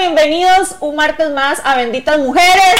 bienvenidos un martes más a Benditas Mujeres.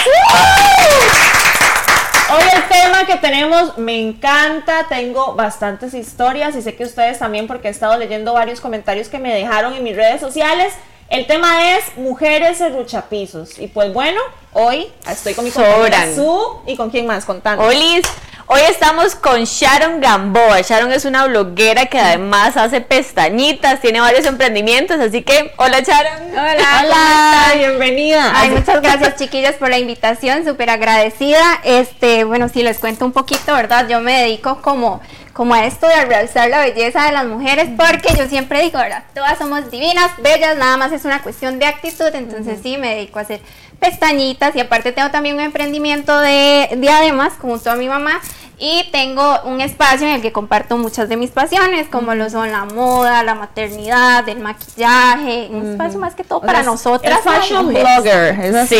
Hoy el tema que tenemos me encanta, tengo bastantes historias y sé que ustedes también porque he estado leyendo varios comentarios que me dejaron en mis redes sociales. El tema es mujeres serruchapisos. Y pues bueno, hoy estoy con mi compañera Su y con quién más contando. Olis, Hoy estamos con Sharon Gamboa. Sharon es una bloguera que además hace pestañitas, tiene varios emprendimientos, así que hola Sharon. Hola, hola, bienvenida. Ay, muchas gracias chiquillas por la invitación, súper agradecida. Este, bueno, si les cuento un poquito, ¿verdad? Yo me dedico como como a esto de realzar la belleza de las mujeres, porque yo siempre digo, ¿verdad? Todas somos divinas, bellas, nada más es una cuestión de actitud, entonces sí me dedico a hacer pestañitas y aparte tengo también un emprendimiento de diademas junto a mi mamá y tengo un espacio en el que comparto muchas de mis pasiones, como lo son la moda, la maternidad, el maquillaje, un espacio más que todo para nosotras. Es fashion blogger, sí,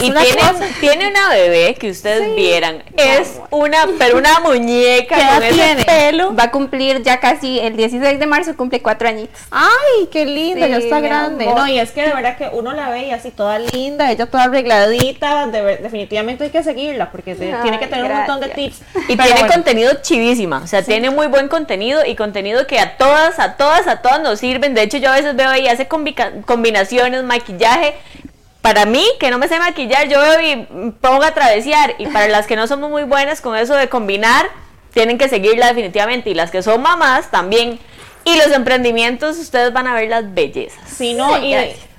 y tiene, una bebé que ustedes vieran, es una, pero una muñeca con ese pelo. Va a cumplir ya casi el 16 de marzo, cumple cuatro añitos. Ay, qué linda, ya está grande. No, y es que de verdad que uno la ve y así toda linda, ella toda arregladita, definitivamente hay que seguirla porque tiene que tener un montón de tips. Y tiene contenido chivísima, o sea, tiene muy buen contenido y contenido que a todas, a todas, a todas nos sirven. De hecho, yo a veces veo ahí, hace combinaciones, maquillaje. Para mí, que no me sé maquillar, yo veo y pongo a travesiar. Y para las que no somos muy buenas con eso de combinar, tienen que seguirla definitivamente. Y las que son mamás también. Y los emprendimientos, ustedes van a ver las bellezas. Sí, no, y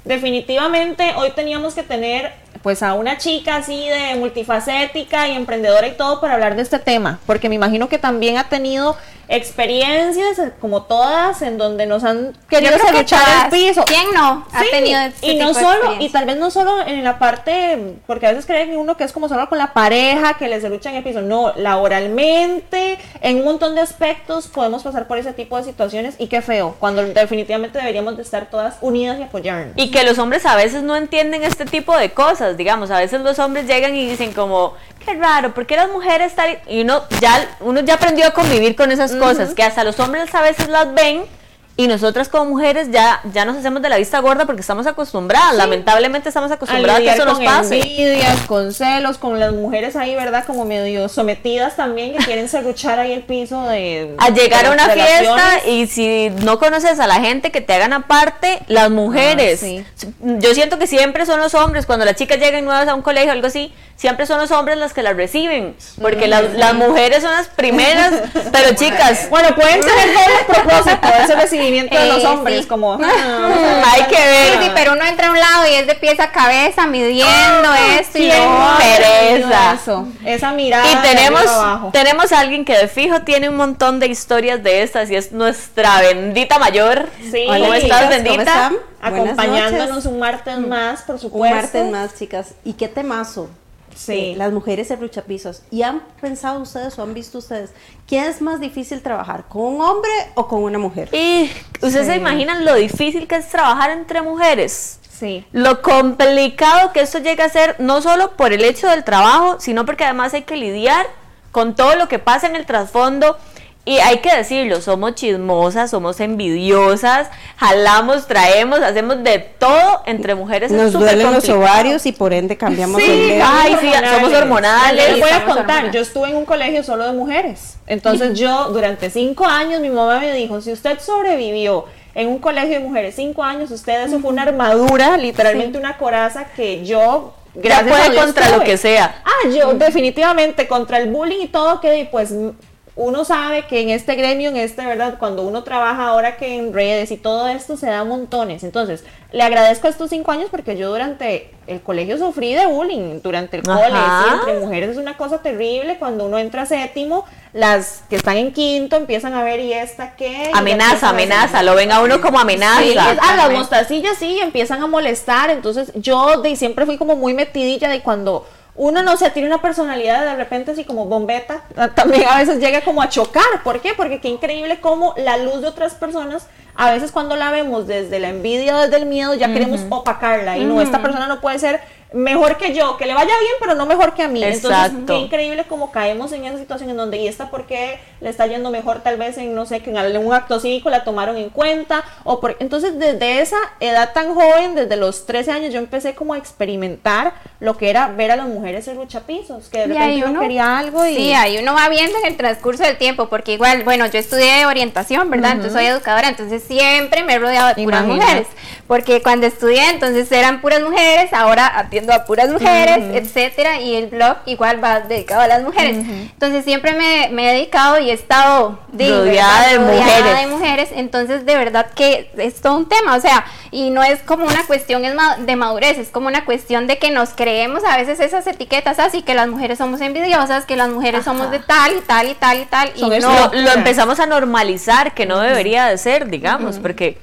definitivamente hoy teníamos que tener pues a una chica así de multifacética y emprendedora y todo para hablar de este tema, porque me imagino que también ha tenido experiencias como todas en donde nos han querido luchar el piso. ¿Quién no ha tenido y no solo y tal vez no solo en la parte porque a veces creen uno que es como solo con la pareja que les luchan el piso, no, laboralmente, en un montón de aspectos podemos pasar por ese tipo de situaciones y qué feo, cuando definitivamente deberíamos de estar todas unidas y apoyarnos. Y que los hombres a veces no entienden este tipo de cosas, digamos, a veces los hombres llegan y dicen como, qué raro, porque las mujeres están y uno ya uno ya aprendió a convivir con esas cosas que hasta los hombres a veces las ven y nosotras como mujeres ya, ya nos hacemos de la vista gorda porque estamos acostumbradas, lamentablemente estamos acostumbradas a que eso nos pase. envidias, con celos, con las mujeres ahí, ¿verdad? Como medio sometidas también que quieren serruchar ahí el piso de... A llegar a una fiesta y si no conoces a la gente que te hagan aparte, las mujeres. Ah, Yo siento que siempre son los hombres, cuando las chicas llegan nuevas a un colegio o algo así, siempre son los hombres las que las reciben, porque las, las, mujeres son las primeras, pero chicas... Bueno, pueden tener doble propósito, ese de los eh, hombres, como... Hay que ver. Sí, pero uno entra a un lado y es de pies a cabeza, midiendo ah, esto y pereza. esa mirada. Y tenemos, tenemos a alguien que de fijo tiene un montón de historias de estas y es nuestra bendita mayor. Sí. ¿Cómo estás, bendita? Acompañándonos un martes más, por supuesto. Un martes más, chicas. ¿Y qué temazo? Sí. las mujeres pisos ¿Y han pensado ustedes o han visto ustedes quién es más difícil trabajar, con un hombre o con una mujer? Y ustedes se imaginan lo difícil que es trabajar entre mujeres. Sí. Lo complicado que esto llega a ser, no solo por el hecho del trabajo, sino porque además hay que lidiar con todo lo que pasa en el trasfondo y hay que decirlo, somos chismosas, somos envidiosas, jalamos, traemos, hacemos de todo entre mujeres. Nos duelen los ovarios y por ende cambiamos sí, el Ay, sí, somos hormonales. Les voy a contar, yo estuve en un colegio solo de mujeres. Entonces yo durante cinco años mi mamá me dijo, si usted sobrevivió en un colegio de mujeres cinco años, usted eso fue una armadura, literalmente una coraza que yo gracias a contra lo que sea. Ah, yo definitivamente contra el bullying y todo que pues uno sabe que en este gremio, en este, ¿verdad? Cuando uno trabaja ahora que en redes y todo esto se da montones. Entonces, le agradezco estos cinco años porque yo durante el colegio sufrí de bullying, durante el colegio, entre mujeres es una cosa terrible. Cuando uno entra a séptimo, las que están en quinto empiezan a ver, ¿y esta qué? Amenaza, amenaza, lo ven a uno como amenaza. Sí, ah, las mostacillas sí, empiezan a molestar. Entonces, yo de siempre fui como muy metidilla de cuando uno no sé, tiene una personalidad de repente así como bombeta, también a veces llega como a chocar. ¿Por qué? Porque qué increíble cómo la luz de otras personas, a veces cuando la vemos desde la envidia o desde el miedo, ya queremos opacarla. Y no, esta persona no puede ser mejor que yo, que le vaya bien, pero no mejor que a mí. Exacto. Entonces, qué increíble como caemos en esa situación en donde, ¿y esta por qué le está yendo mejor tal vez en, no sé, que en algún acto cívico la tomaron en cuenta? o por... Entonces, desde esa edad tan joven, desde los 13 años, yo empecé como a experimentar lo que era ver a las mujeres en luchapisos, que de repente uno quería algo y... Sí, ahí uno va viendo en el transcurso del tiempo, porque igual, bueno, yo estudié orientación, ¿verdad? Entonces soy educadora, entonces siempre me he rodeado de puras mujeres, porque cuando estudié, entonces eran puras mujeres, ahora atiendo a puras mujeres, etcétera, y el blog igual va dedicado a las mujeres. Entonces siempre me, me, he dedicado y he estado rodeada, de, mujeres. de mujeres, entonces de verdad que es todo un tema, o sea, y no es como una cuestión de madurez, es como una cuestión de que nos creemos a veces esas etiquetas así, que las mujeres somos envidiosas, que las mujeres somos de tal y tal y tal y tal, y no, lo, empezamos a normalizar, que no debería de ser, digamos, porque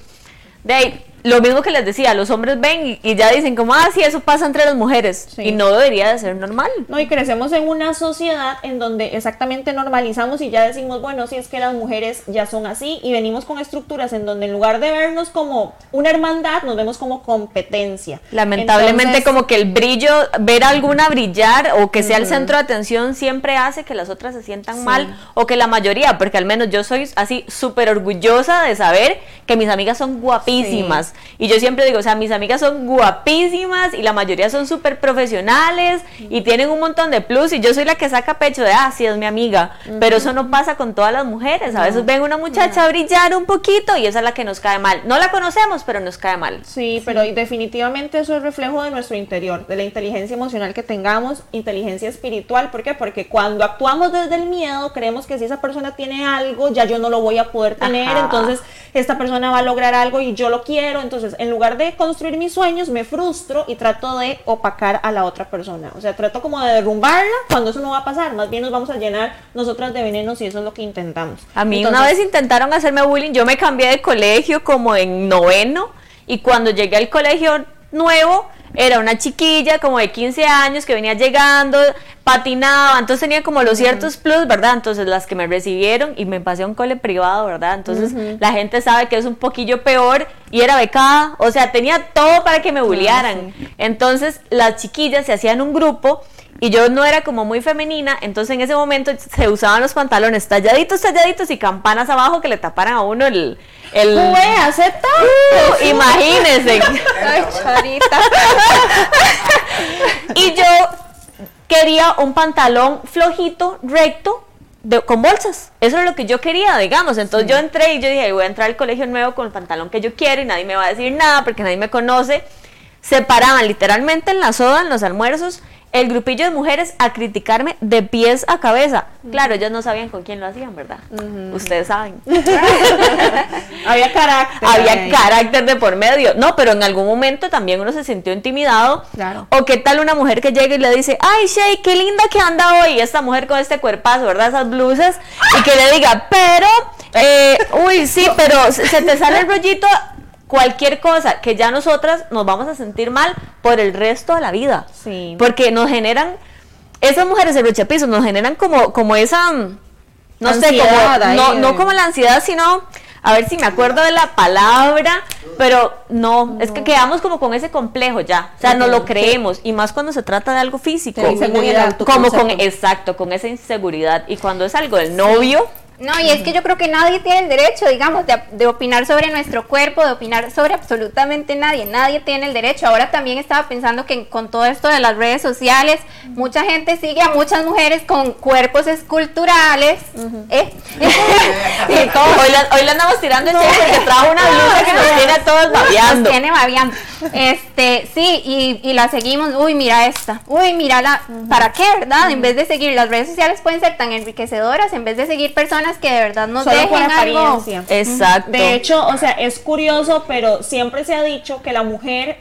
de ahí lo mismo que les decía, los hombres ven y, ya dicen como, ah, sí, eso pasa entre las mujeres. Y no debería de ser normal. No, y crecemos en una sociedad en donde exactamente normalizamos y ya decimos, bueno, si es que las mujeres ya son así y venimos con estructuras en donde en lugar de vernos como una hermandad, nos vemos como competencia. Lamentablemente como que el brillo, ver a alguna brillar o que sea el centro de atención siempre hace que las otras se sientan mal o que la mayoría, porque al menos yo soy así súper orgullosa de saber que mis amigas son guapísimas. Y yo siempre digo, o sea, mis amigas son guapísimas y la mayoría son súper profesionales y tienen un montón de plus y yo soy la que saca pecho de, ah, sí, es mi amiga. Pero eso no pasa con todas las mujeres. A veces ven una muchacha brillar un poquito y esa es la que nos cae mal. No la conocemos, pero nos cae mal. Sí, pero definitivamente eso es reflejo de nuestro interior, de la inteligencia emocional que tengamos, inteligencia espiritual. ¿Por qué? Porque cuando actuamos desde el miedo, creemos que si esa persona tiene algo, ya yo no lo voy a poder tener, entonces esta persona va a lograr algo y yo lo quiero entonces en lugar de construir mis sueños, me frustro y trato de opacar a la otra persona. O sea, trato como de derrumbarla cuando eso no va a pasar, más bien nos vamos a llenar nosotras de venenos y eso es lo que intentamos. A mí una vez intentaron hacerme bullying, yo me cambié de colegio como en noveno y cuando llegué al colegio nuevo, era una chiquilla como de 15 años que venía llegando, patinaba, entonces tenía como los ciertos plus, ¿verdad? Entonces las que me recibieron y me pasé a un cole privado, ¿verdad? Entonces la gente sabe que es un poquillo peor y era becada, o sea, tenía todo para que me bullearan. Entonces las chiquillas se hacían un grupo y yo no era como muy femenina, entonces en ese momento se usaban los pantalones talladitos, talladitos y campanas abajo que le taparan a uno el... el... acepta. Uh, imagínense. Ay, charita. y yo quería un pantalón flojito, recto, con bolsas. Eso es lo que yo quería, digamos. Entonces yo entré y yo dije, voy a entrar al colegio nuevo con el pantalón que yo quiero y nadie me va a decir nada porque nadie me conoce. Se paraban literalmente en la soda, en los almuerzos, el grupillo de mujeres a criticarme de pies a cabeza. Claro, ellos no sabían con quién lo hacían, ¿verdad? Ustedes saben. Había carácter. Había carácter de por medio. No, pero en algún momento también uno se sintió intimidado. Claro. O qué tal una mujer que llega y le dice, ay, Shay, qué linda que anda hoy esta mujer con este cuerpazo, ¿verdad? Esas blusas. Y que le diga, pero, eh, uy, sí, pero se te sale el rollito cualquier cosa que ya nosotras nos vamos a sentir mal por el resto de la vida. Sí. Porque nos generan, esas mujeres de luchapisos nos generan como, como esa, no sé, como, no, no como la ansiedad, sino, a ver si me acuerdo de la palabra, pero no, es que quedamos como con ese complejo ya, o sea, no lo creemos, y más cuando se trata de algo físico. Como con, exacto, con esa inseguridad. Y cuando es algo del novio, no, y es que yo creo que nadie tiene el derecho, digamos, de, opinar sobre nuestro cuerpo, de opinar sobre absolutamente nadie. Nadie tiene el derecho. Ahora también estaba pensando que con todo esto de las redes sociales, mucha gente sigue a muchas mujeres con cuerpos esculturales. ¿eh? hoy, la, andamos tirando en porque trajo una blusa que nos tiene a todos babeando. Nos tiene babeando. Este, sí, y, y, la seguimos. Uy, mira esta. Uy, mira la. ¿Para qué, verdad? En vez de seguir, las redes sociales pueden ser tan enriquecedoras, en vez de seguir personas que de verdad nos Solo dejen apariencia. Exacto. De hecho, o sea, es curioso, pero siempre se ha dicho que la mujer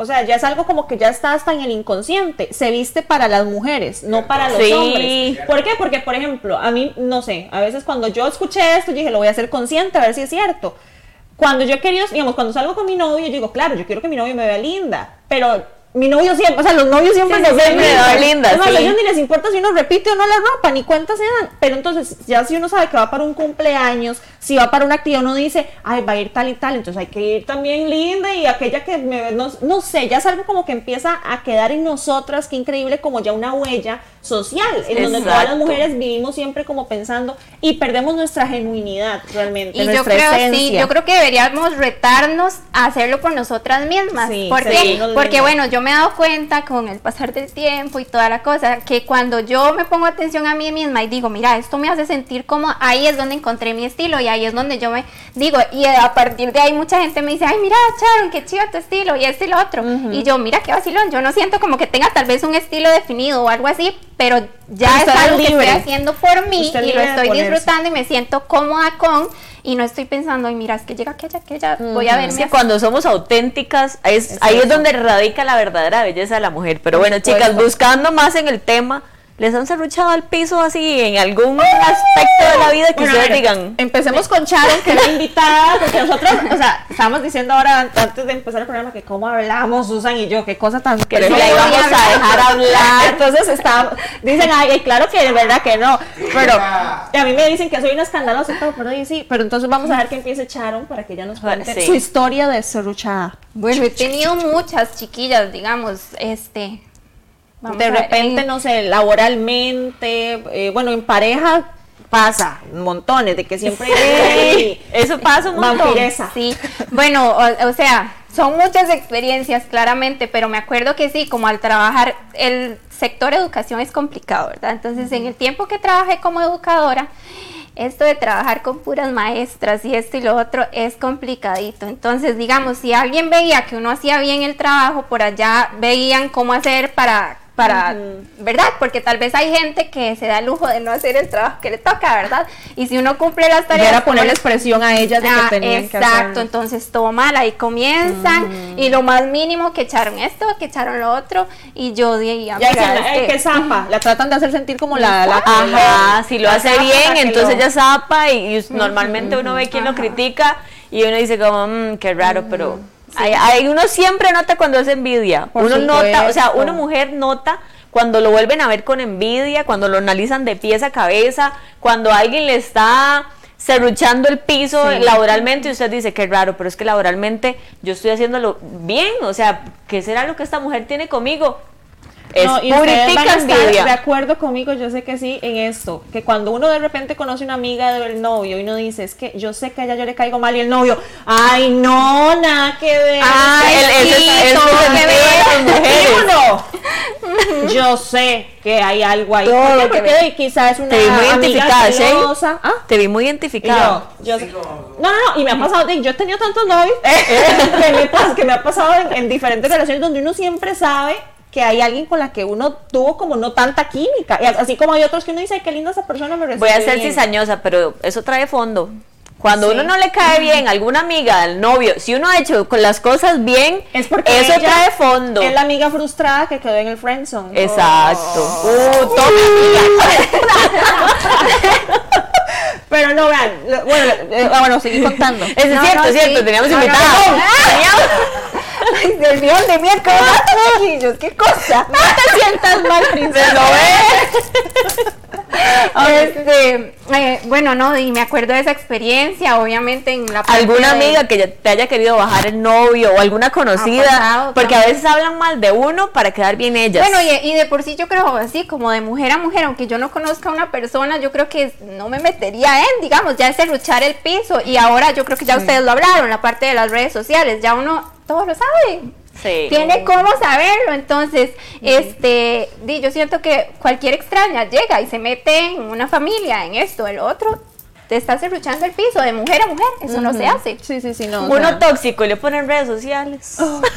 o sea, ya es algo como que ya está hasta en el inconsciente. Se viste para las mujeres, no para los hombres. ¿Por qué? Porque, por ejemplo, a mí, no sé, a veces cuando yo escuché esto, dije, lo voy a hacer consciente, a ver si es cierto. Cuando yo he querido, digamos, cuando salgo con mi novio, yo digo, claro, yo quiero que mi novio me vea linda, pero mi novio siempre, o sea, los novios siempre Sí, ven siempre lindas. lindas, Es más, sí. a ellos ni les importa si uno repite o no la ropa, ni cuentas se dan. Pero entonces, ya si uno sabe que va para un cumpleaños, si va para una actividad, uno dice, ay, va a ir tal y tal, entonces hay que ir también linda y aquella que me no, no sé, ya es algo como que empieza a quedar en nosotras, qué increíble, como ya una huella social, en donde todas las mujeres vivimos siempre como pensando y perdemos nuestra genuinidad realmente, Y yo creo, sí, yo creo que deberíamos retarnos a hacerlo por nosotras mismas. Sí, Porque lindo. bueno, yo me he dado cuenta con el pasar del tiempo y toda la cosa, que cuando yo me pongo atención a mí misma y digo, mira, esto me hace sentir como, ahí es donde encontré mi estilo y ahí es donde yo me digo, y a partir de ahí mucha gente me dice, ay, mira, Sharon, qué chido tu estilo y este y lo otro. Y yo, mira, qué vacilón, yo no siento como que tenga tal vez un estilo definido o algo así, pero ya es algo que estoy haciendo por mí Usted y lo estoy disfrutando y me siento cómoda con y no estoy pensando, ay, mira, es que llega aquella, aquella, voy a verme Es que así". cuando somos auténticas, es, Es ahí eso. es donde radica la verdadera belleza de la mujer. Pero bueno, chicas, buscando más en el tema, ¿les han serruchado al piso así en algún aspecto de la vida que Bueno, ustedes ver, digan? Empecemos con Sharon, que es la invitada, porque nosotros, o sea, estábamos diciendo ahora an- antes de empezar el programa que cómo hablamos Susan y yo, qué cosa tan Que si la íbamos a dejar hablar. Entonces estábamos, dicen, ay, claro que de verdad que no, pero y a mí me dicen que soy una escandalosa pero sí, pero entonces vamos a dejar que empiece Sharon para que ella nos cuente Sí. su historia de serruchada. Bueno, he tenido muchas chiquillas, digamos, este. Vamos De ver, repente, en- no sé, laboralmente, eh, bueno, en pareja pasa montones, de que siempre Eso pasa un montón. Sí, bueno, o, o sea, son muchas experiencias, claramente, pero me acuerdo que sí, como al trabajar, el sector educación es complicado, ¿verdad? Entonces, en el tiempo que trabajé como educadora, esto de trabajar con puras maestras y esto y lo otro es complicadito. Entonces, digamos, si alguien veía que uno hacía bien el trabajo, por allá veían cómo hacer para para, ¿verdad? Porque tal vez hay gente que se da el lujo de no hacer el trabajo que le toca, ¿verdad? Y si uno cumple las Y tareas... era como ponerles les- presión a ellas de que Ah, tenían que exacto, entonces todo mal, ahí comienzan y lo más mínimo que echaron esto, que echaron lo otro y yo dije, Ya dicen, es "Ay, que- que zapa, la tratan de hacer sentir como la... la Ajá, si lo la hace bien, que entonces lo- ya zapa y, y normalmente uno ve quién lo critica y uno dice como, "Mm, qué raro, pero hay, hay- uno siempre nota cuando es envidia. Por uno nota, o sea, una mujer nota cuando lo vuelven a ver con envidia, cuando lo analizan de pies a cabeza, cuando alguien le está serruchando el piso Sí. laboralmente y usted dice, qué raro, pero es que laboralmente yo estoy haciéndolo bien, o sea, ¿qué será lo que esta mujer tiene conmigo? Es No, y ustedes van a estar envidia. de acuerdo conmigo, yo sé que sí, en esto, que cuando uno de repente conoce una amiga del novio y uno dice, es que yo sé que a ella yo le caigo mal y el novio, ay no, nada que ver. Ay, el- sí, el que tema ver". de las mujeres. ¿Sí o no? Yo sé que hay algo ahí. Todo ¿Por qué? lo que Porque quizás es una Te vi muy identificada, celosa. ¿Ah? Te vi muy identificada. yo, yo- no, no, no, y me ha pasado, yo he tenido tantos novios que, me, que me ha pasado en, en diferentes relaciones donde uno siempre sabe que hay alguien con la que uno tuvo como no tanta química, y así como hay otros que uno dice, ay, qué linda esa persona, me Voy a ser bien". cizañosa, pero eso trae fondo. Cuando Sí. uno no le cae bien a alguna amiga, al novio, si uno ha hecho con las cosas bien, Es porque eso trae fondo. Es la amiga frustrada que quedó en el friendzone. Exacto. Oh. Uh, toma. Pero no, vean, bueno, eh, bueno, seguí contando. Es No, cierto, no, es cierto, sí. teníamos invitadas. no. Teníamos- Se olvidan de. Ay, yo, qué cosa. No te sientas mal, princesa. ¿Lo ves? Este, eh, bueno, no, y me acuerdo de esa experiencia, obviamente en la alguna de- amiga que te haya querido bajar el novio o alguna conocida, porque a veces hablan mal de uno para quedar bien ellas. Bueno, y, y de por sí yo creo así, como de mujer a mujer, aunque yo no conozca a una persona, yo creo que no me metería en, digamos, ya ese luchar el piso. Y ahora yo creo que ya ustedes lo hablaron, la parte de las redes sociales, ya uno todo lo sabe. Sí. Tiene cómo saberlo, entonces, este, di, yo siento que cualquier extraña llega y se mete en una familia, en esto, el otro, te estás luchando el piso de mujer a mujer, eso no se hace. Sí, sí, sí, no. o Uno sea, tóxico y le ponen redes sociales. Ay,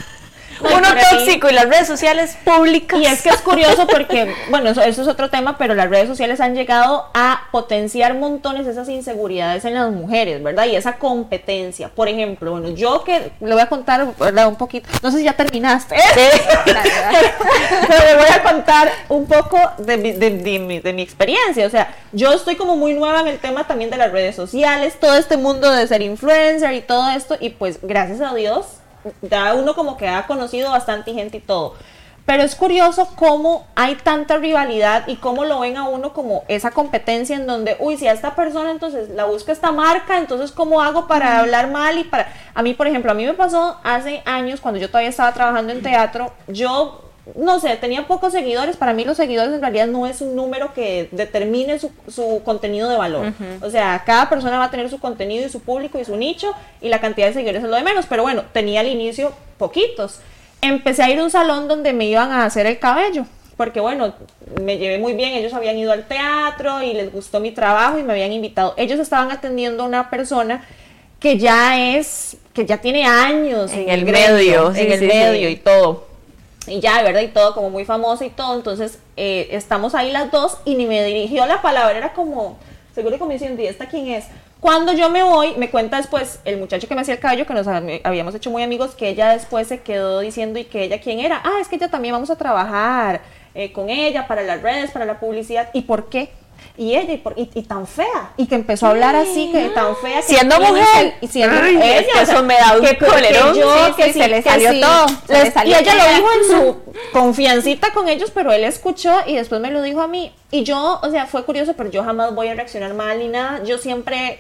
Uno tóxico y las redes sociales públicas. Y es que es curioso porque, bueno, eso, eso es otro tema, pero las redes sociales han llegado a potenciar montones esas inseguridades en las mujeres, ¿verdad? Y esa competencia. Por ejemplo, bueno, yo que le voy a contar ¿verdad? un poquito, no sé si ya terminaste, pero le voy a contar un poco de mi, de, de mi, de mi experiencia. O sea, yo estoy como muy nueva en el tema también de las redes sociales, todo este mundo de ser influencer y todo esto, y pues gracias a Dios ya uno como que ha conocido bastante gente y todo. Pero es curioso cómo hay tanta rivalidad y cómo lo ven a uno como esa competencia en donde, uy, si a esta persona entonces la busca esta marca, entonces ¿cómo hago para hablar mal y para... A mí, por ejemplo, a mí me pasó hace años cuando yo todavía estaba trabajando en teatro, yo no sé, tenía pocos seguidores. Para mí los seguidores en realidad no es un número que determine su, su contenido de valor. O sea, cada persona va a tener su contenido y su público y su nicho y la cantidad de seguidores es lo de menos. Pero bueno, tenía al inicio poquitos empecé a ir a un salón donde me iban a hacer el cabello, porque bueno, me llevé muy bien, ellos habían ido al teatro y les gustó mi trabajo y me habían invitado. Ellos estaban atendiendo a una persona que ya es, que ya tiene años en, el medio, en el medio y todo. Y ya, verdad, y todo como muy famosa y todo. Entonces, eh, estamos ahí las dos y ni me dirigió la palabra, era como, seguro como diciendo, ¿y esta quién es? Cuando yo me voy, me cuenta después el muchacho que me hacía el cabello, que nos habíamos hecho muy amigos, que ella después se quedó diciendo y que ella quién era. Ah, es que ella también vamos a trabajar eh, con ella para las redes, para la publicidad. ¿Y por qué? Y ella y, tan fea. Y que empezó a hablar así que tan fea que siendo mujer. y siendo ella eso me da un que, colerón. yo, que, se le salió todo. Y ella lo dijo en su confiancita con ellos pero él escuchó y después me lo dijo a mí. Y yo o sea fue curioso pero yo jamás voy a reaccionar mal ni nada. Yo siempre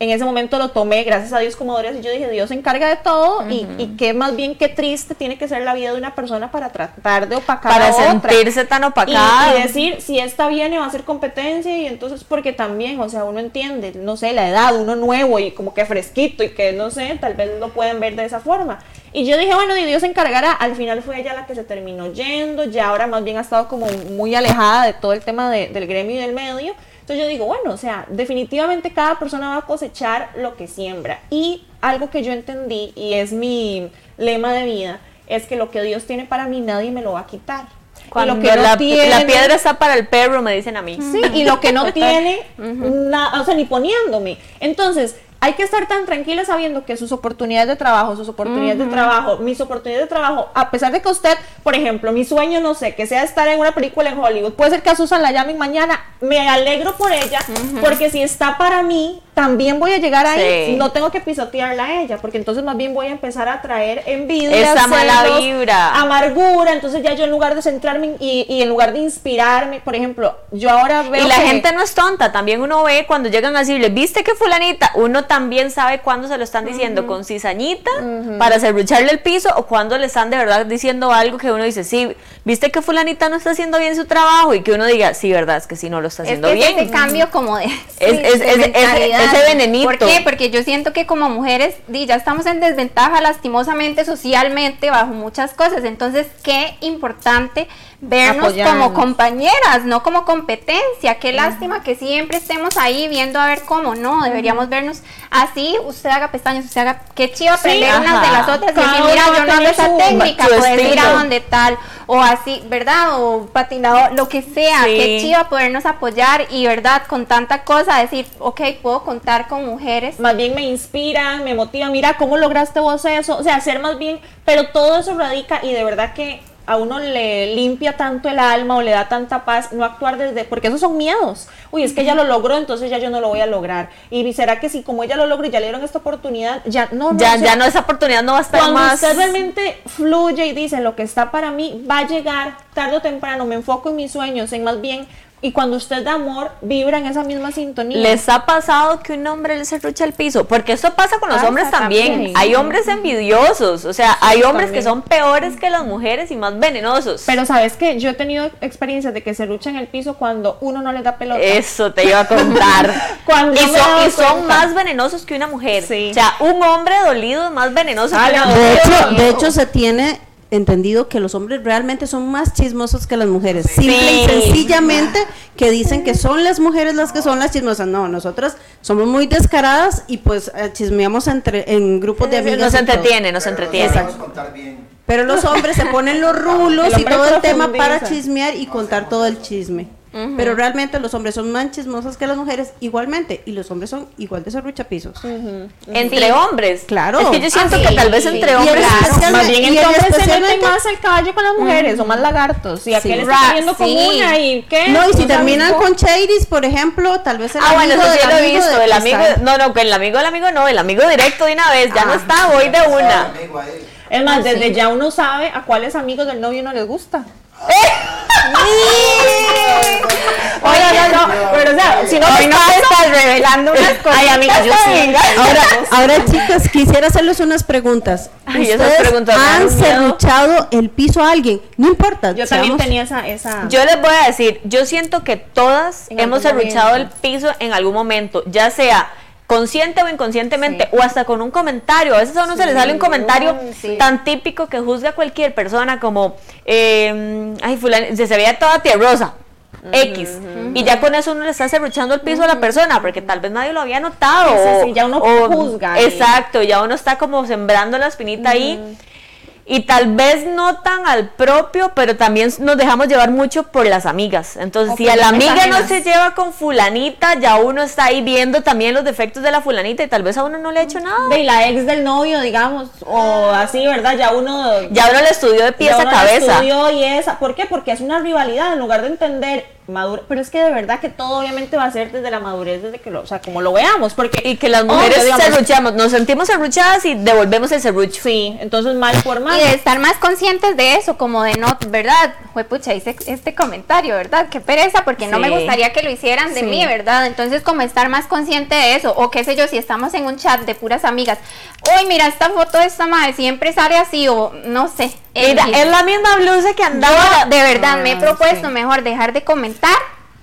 en ese momento lo tomé, gracias a Dios, como Dorias, y yo dije, Dios se encarga de todo, y, y que más bien qué triste tiene que ser la vida de una persona para tratar de opacar para sentirse tan opacada. Y, decir, si esta viene va a ser competencia, y entonces, porque también, o sea, uno entiende, no sé, la edad, uno nuevo y como que fresquito, y que no sé, tal vez lo pueden ver de esa forma. Y yo dije, bueno, y Dios se encargará. Al final fue ella la que se terminó yendo, ya ahora más bien ha estado como muy alejada de todo el tema del gremio y del medio. Entonces yo digo, bueno, o sea, definitivamente cada persona va a cosechar lo que siembra. Y algo que yo entendí, y es mi lema de vida, es que lo que Dios tiene para mí nadie me lo va a quitar. Cuando lo que la, la, piedra está para el perro, me dicen a mí. Sí, y lo que no tiene, o sea, ni poniéndome. Entonces, hay que estar tan tranquila sabiendo que sus oportunidades de trabajo, sus oportunidades de trabajo, mis oportunidades de trabajo, a pesar de que usted, por ejemplo, mi sueño, no sé, que sea estar en una película en Hollywood, puede ser que a Susan la llamen mañana, me alegro por ella, porque si está para mí, también voy a llegar ahí, no tengo que pisotearla a ella, porque entonces más bien voy a empezar a traer envidia, esa mala vibra, amargura, entonces ya yo en lugar de centrarme y, y, en lugar de inspirarme, por ejemplo, yo ahora veo Y la gente no es tonta, también uno ve cuando llegan a decirle, ¿viste que fulanita? Uno también sabe cuándo se lo están diciendo con cizañita para serrucharle el piso o cuando le están de verdad diciendo algo que uno dice, sí, ¿viste que fulanita no está haciendo bien su trabajo? Y que uno diga, sí, verdad, es que sí no lo está haciendo es que bien. Ese cambio como de... Es, ese venenito. ¿Por qué? Porque yo siento que como mujeres ya estamos en desventaja lastimosamente, socialmente, bajo muchas cosas. Entonces, qué importante vernos como compañeras, no como competencia. Qué lástima que siempre estemos ahí viendo a ver cómo, no, deberíamos vernos así, usted haga pestañas, usted haga, qué chido aprender unas de las otras y decir, mira, yo no hago esa técnica, puedes ir a donde tal, o así, ¿verdad? O patinador, lo que sea, qué chido podernos apoyar y, ¿verdad? Con tanta cosa, decir, ok, puedo contar con mujeres. Más bien me inspiran, me motivan, mira, ¿cómo lograste vos eso? O sea, hacer más bien, pero todo eso radica y de verdad que a uno le limpia tanto el alma o le da tanta paz no actuar desde, porque esos son miedos. Uy, es que ella lo logró, entonces ya yo no lo voy a lograr. Y será que si como ella lo logró y ya le dieron esta oportunidad, ya no, no ya, ya no esa oportunidad no va a estar cuando más. Cuando usted realmente fluye y dice lo que está para mí va a llegar tarde o temprano, me enfoco en mis sueños, en más bien y cuando usted da amor, vibra en esa misma sintonía. ¿Les ha pasado que un hombre le serrucha el piso? Porque eso pasa con los hombres también. Hay hombres envidiosos, o sea, hay hombres que son peores que las mujeres y más venenosos. Pero sabes que yo he tenido experiencias de que se en el piso cuando uno no le da pelota. Eso te iba a contar. cuando y son, más venenosos que una mujer. O sea, un hombre dolido es más venenoso que una mujer. hecho, de hecho, se tiene entendido que los hombres realmente son más chismosos que las mujeres. Simple y sencillamente que dicen que son las mujeres las que son las chismosas. No, nosotras somos muy descaradas y pues eh, chismeamos entre en grupos de amigos. Nos entretiene, nos entretiene. Pero los hombres se ponen los rulos y todo el tema para chismear y contar todo el chisme. Pero realmente los hombres son más chismosos que las mujeres igualmente y los hombres son igual de serruchapisos. Entre hombres. Claro. Es que yo siento que tal vez entre hombres más bien entre hombres se meten más al caballo con las mujeres, o más lagartos. Y aquel está viendo con una y qué. No, y si terminan con Chadis, por ejemplo, tal vez el Ah, bueno, eso sí lo he visto, el amigo, no, no, que el amigo del amigo no, el amigo directo de una vez, ya no está, voy de una. Es más, Ah, desde sí. ya uno sabe a cuáles amigos del novio no les gusta. Oiga, no, no, pero o sea, si no Hoy no te estás revelando unas cosas. Ay, amiga, yo sí. Ahora, ahora chicas, quisiera hacerles unas preguntas. Ay, esas ¿Ustedes preguntas han serruchado el piso a alguien? No importa. Yo también seamos- tenía esa, esa. Yo les voy a decir, yo siento que todas En hemos algún serruchado el piso en algún momento, ya sea consciente o inconscientemente, o hasta con un comentario. A veces a uno se le sale un comentario sí. tan típico que juzga a cualquier persona como, eh, ay, fulano, se, se veía toda tierrosa. X. Y ya con eso uno le está serruchando el piso a la persona, porque tal vez nadie lo había notado. Sí, ya uno o- juzga Exacto, ya uno está como sembrando la espinita ahí. Y tal vez no tan al propio, pero también nos dejamos llevar mucho por las amigas. Entonces, si a la amiga no se lleva con fulanita, ya uno está ahí viendo también los defectos de la fulanita y tal vez a uno no le ha hecho nada. de la ex del novio, digamos, o así, ¿verdad? Ya uno Ya uno le estudió de pies ya a cabeza. estudió y esa, ¿por qué? Porque es una rivalidad en lugar de entender madurez, pero es que de verdad que todo obviamente va a ser desde la madurez, desde que lo, o sea, como lo veamos, porque Y que las mujeres digamos, serruchamos, nos sentimos serruchadas y devolvemos el serrucho. Sí, entonces mal por mal. Y de estar más conscientes de eso, como de no, ¿verdad? Juepucha, hice este comentario, ¿verdad? Qué pereza, porque no me gustaría que lo hicieran de Sí. mí, ¿verdad? Entonces, como estar más consciente de eso, o qué sé yo, si estamos en un chat de puras amigas, uy, mira, esta foto de esta madre siempre sale así, o no sé. Mira, X. es la misma blusa que Yo, andaba. de verdad, me he Ah, propuesto sí. mejor dejar de comentar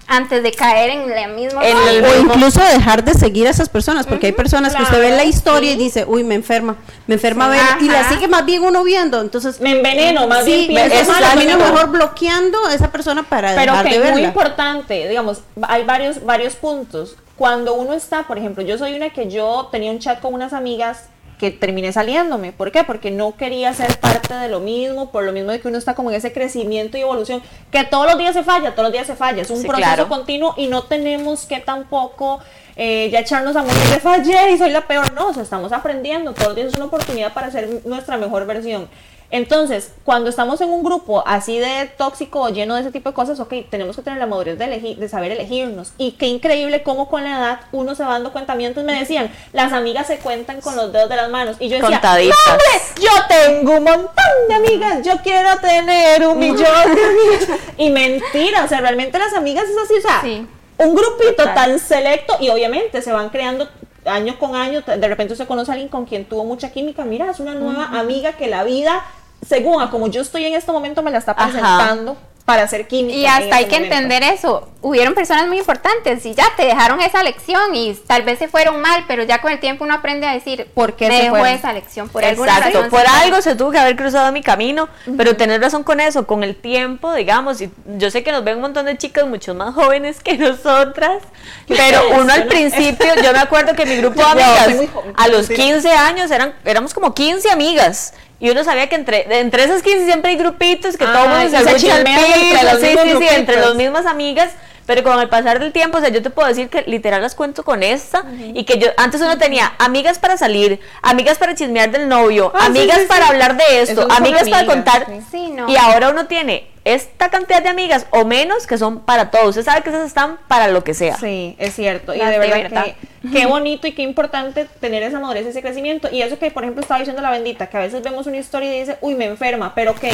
antes de caer en la misma En vaina. el O incluso dejar de seguir a esas personas, porque hay personas que usted ve la historia y dice, uy, me enferma, me enferma Sí. ver, y la sigue más bien uno viendo, entonces me enveneno, más sí, bien es mal, camino mejor bloqueando a esa persona para Pero dejar que de verla. muy importante, digamos, hay varios, varios puntos. Cuando uno está, por ejemplo, yo soy una que yo tenía un chat con unas amigas que terminé saliéndome. ¿Por qué? Porque no quería ser parte de lo mismo, por lo mismo de que uno está como en ese crecimiento y evolución, que todos los días se falla, todos los días se falla, es un Sí, proceso claro. continuo y no tenemos que tampoco eh, ya echarnos a morir de fallé y soy la peor, no, o sea, estamos aprendiendo, todos los días es una oportunidad para ser nuestra mejor versión. Entonces, cuando estamos en un grupo así de tóxico o lleno de ese tipo de cosas, ok, tenemos que tener la madurez de, elegir, de saber elegirnos. Y qué increíble cómo con la edad uno se va dando cuenta. A mí antes me decían, las amigas se cuentan con los dedos de las manos. Y yo decía, Contaditas. "No, hombre, yo tengo un montón de amigas, yo quiero tener un millón de amigas. Y mentira, o sea, realmente las amigas es así, o sea, Sí. un grupito Total. tan selecto y obviamente se van creando año con año, de repente usted conoce a alguien con quien tuvo mucha química, mira, es una nueva amiga que la vida, según a como yo estoy en este momento, me la está Ajá. presentando para hacer química. Y en hasta hay que momento. entender eso. Hubieron personas muy importantes y ya te dejaron esa lección y tal vez se fueron mal, pero ya con el tiempo uno aprende a decir ¿Por qué me se dejó fueron? esa lección por Exacto, razón. por algo se tuvo que haber cruzado mi camino, pero tener razón con eso, con el tiempo, digamos, y yo sé que nos ven un montón de chicas mucho más jóvenes que nosotras, pero uno al principio, yo me acuerdo que mi grupo de amigas, a los sí. 15 años, eran, éramos como 15 amigas, y uno sabía que entre, entre esas 15 siempre hay grupitos que todo el Ah, mundo y se se el chismean entre piso, los sí, sí, sí, entre los mismas amigas, pero con el pasar del tiempo, o sea, yo te puedo decir que literal las cuento con esta y que yo antes uno tenía amigas para salir, amigas para chismear del novio, Ah, amigas sí, sí. para hablar de esto, Eso amigas para amigas, contar sí. Sí, no. y ahora uno tiene esta cantidad de amigas o menos que son para todos. Usted sabe que esas están para lo que sea. Sí, es cierto. Y de verdad. que qué bonito y qué importante tener esa madurez, ese crecimiento. Y eso que, por ejemplo, estaba diciendo la bendita, que a veces vemos una historia y dice, uy, me enferma, pero ok.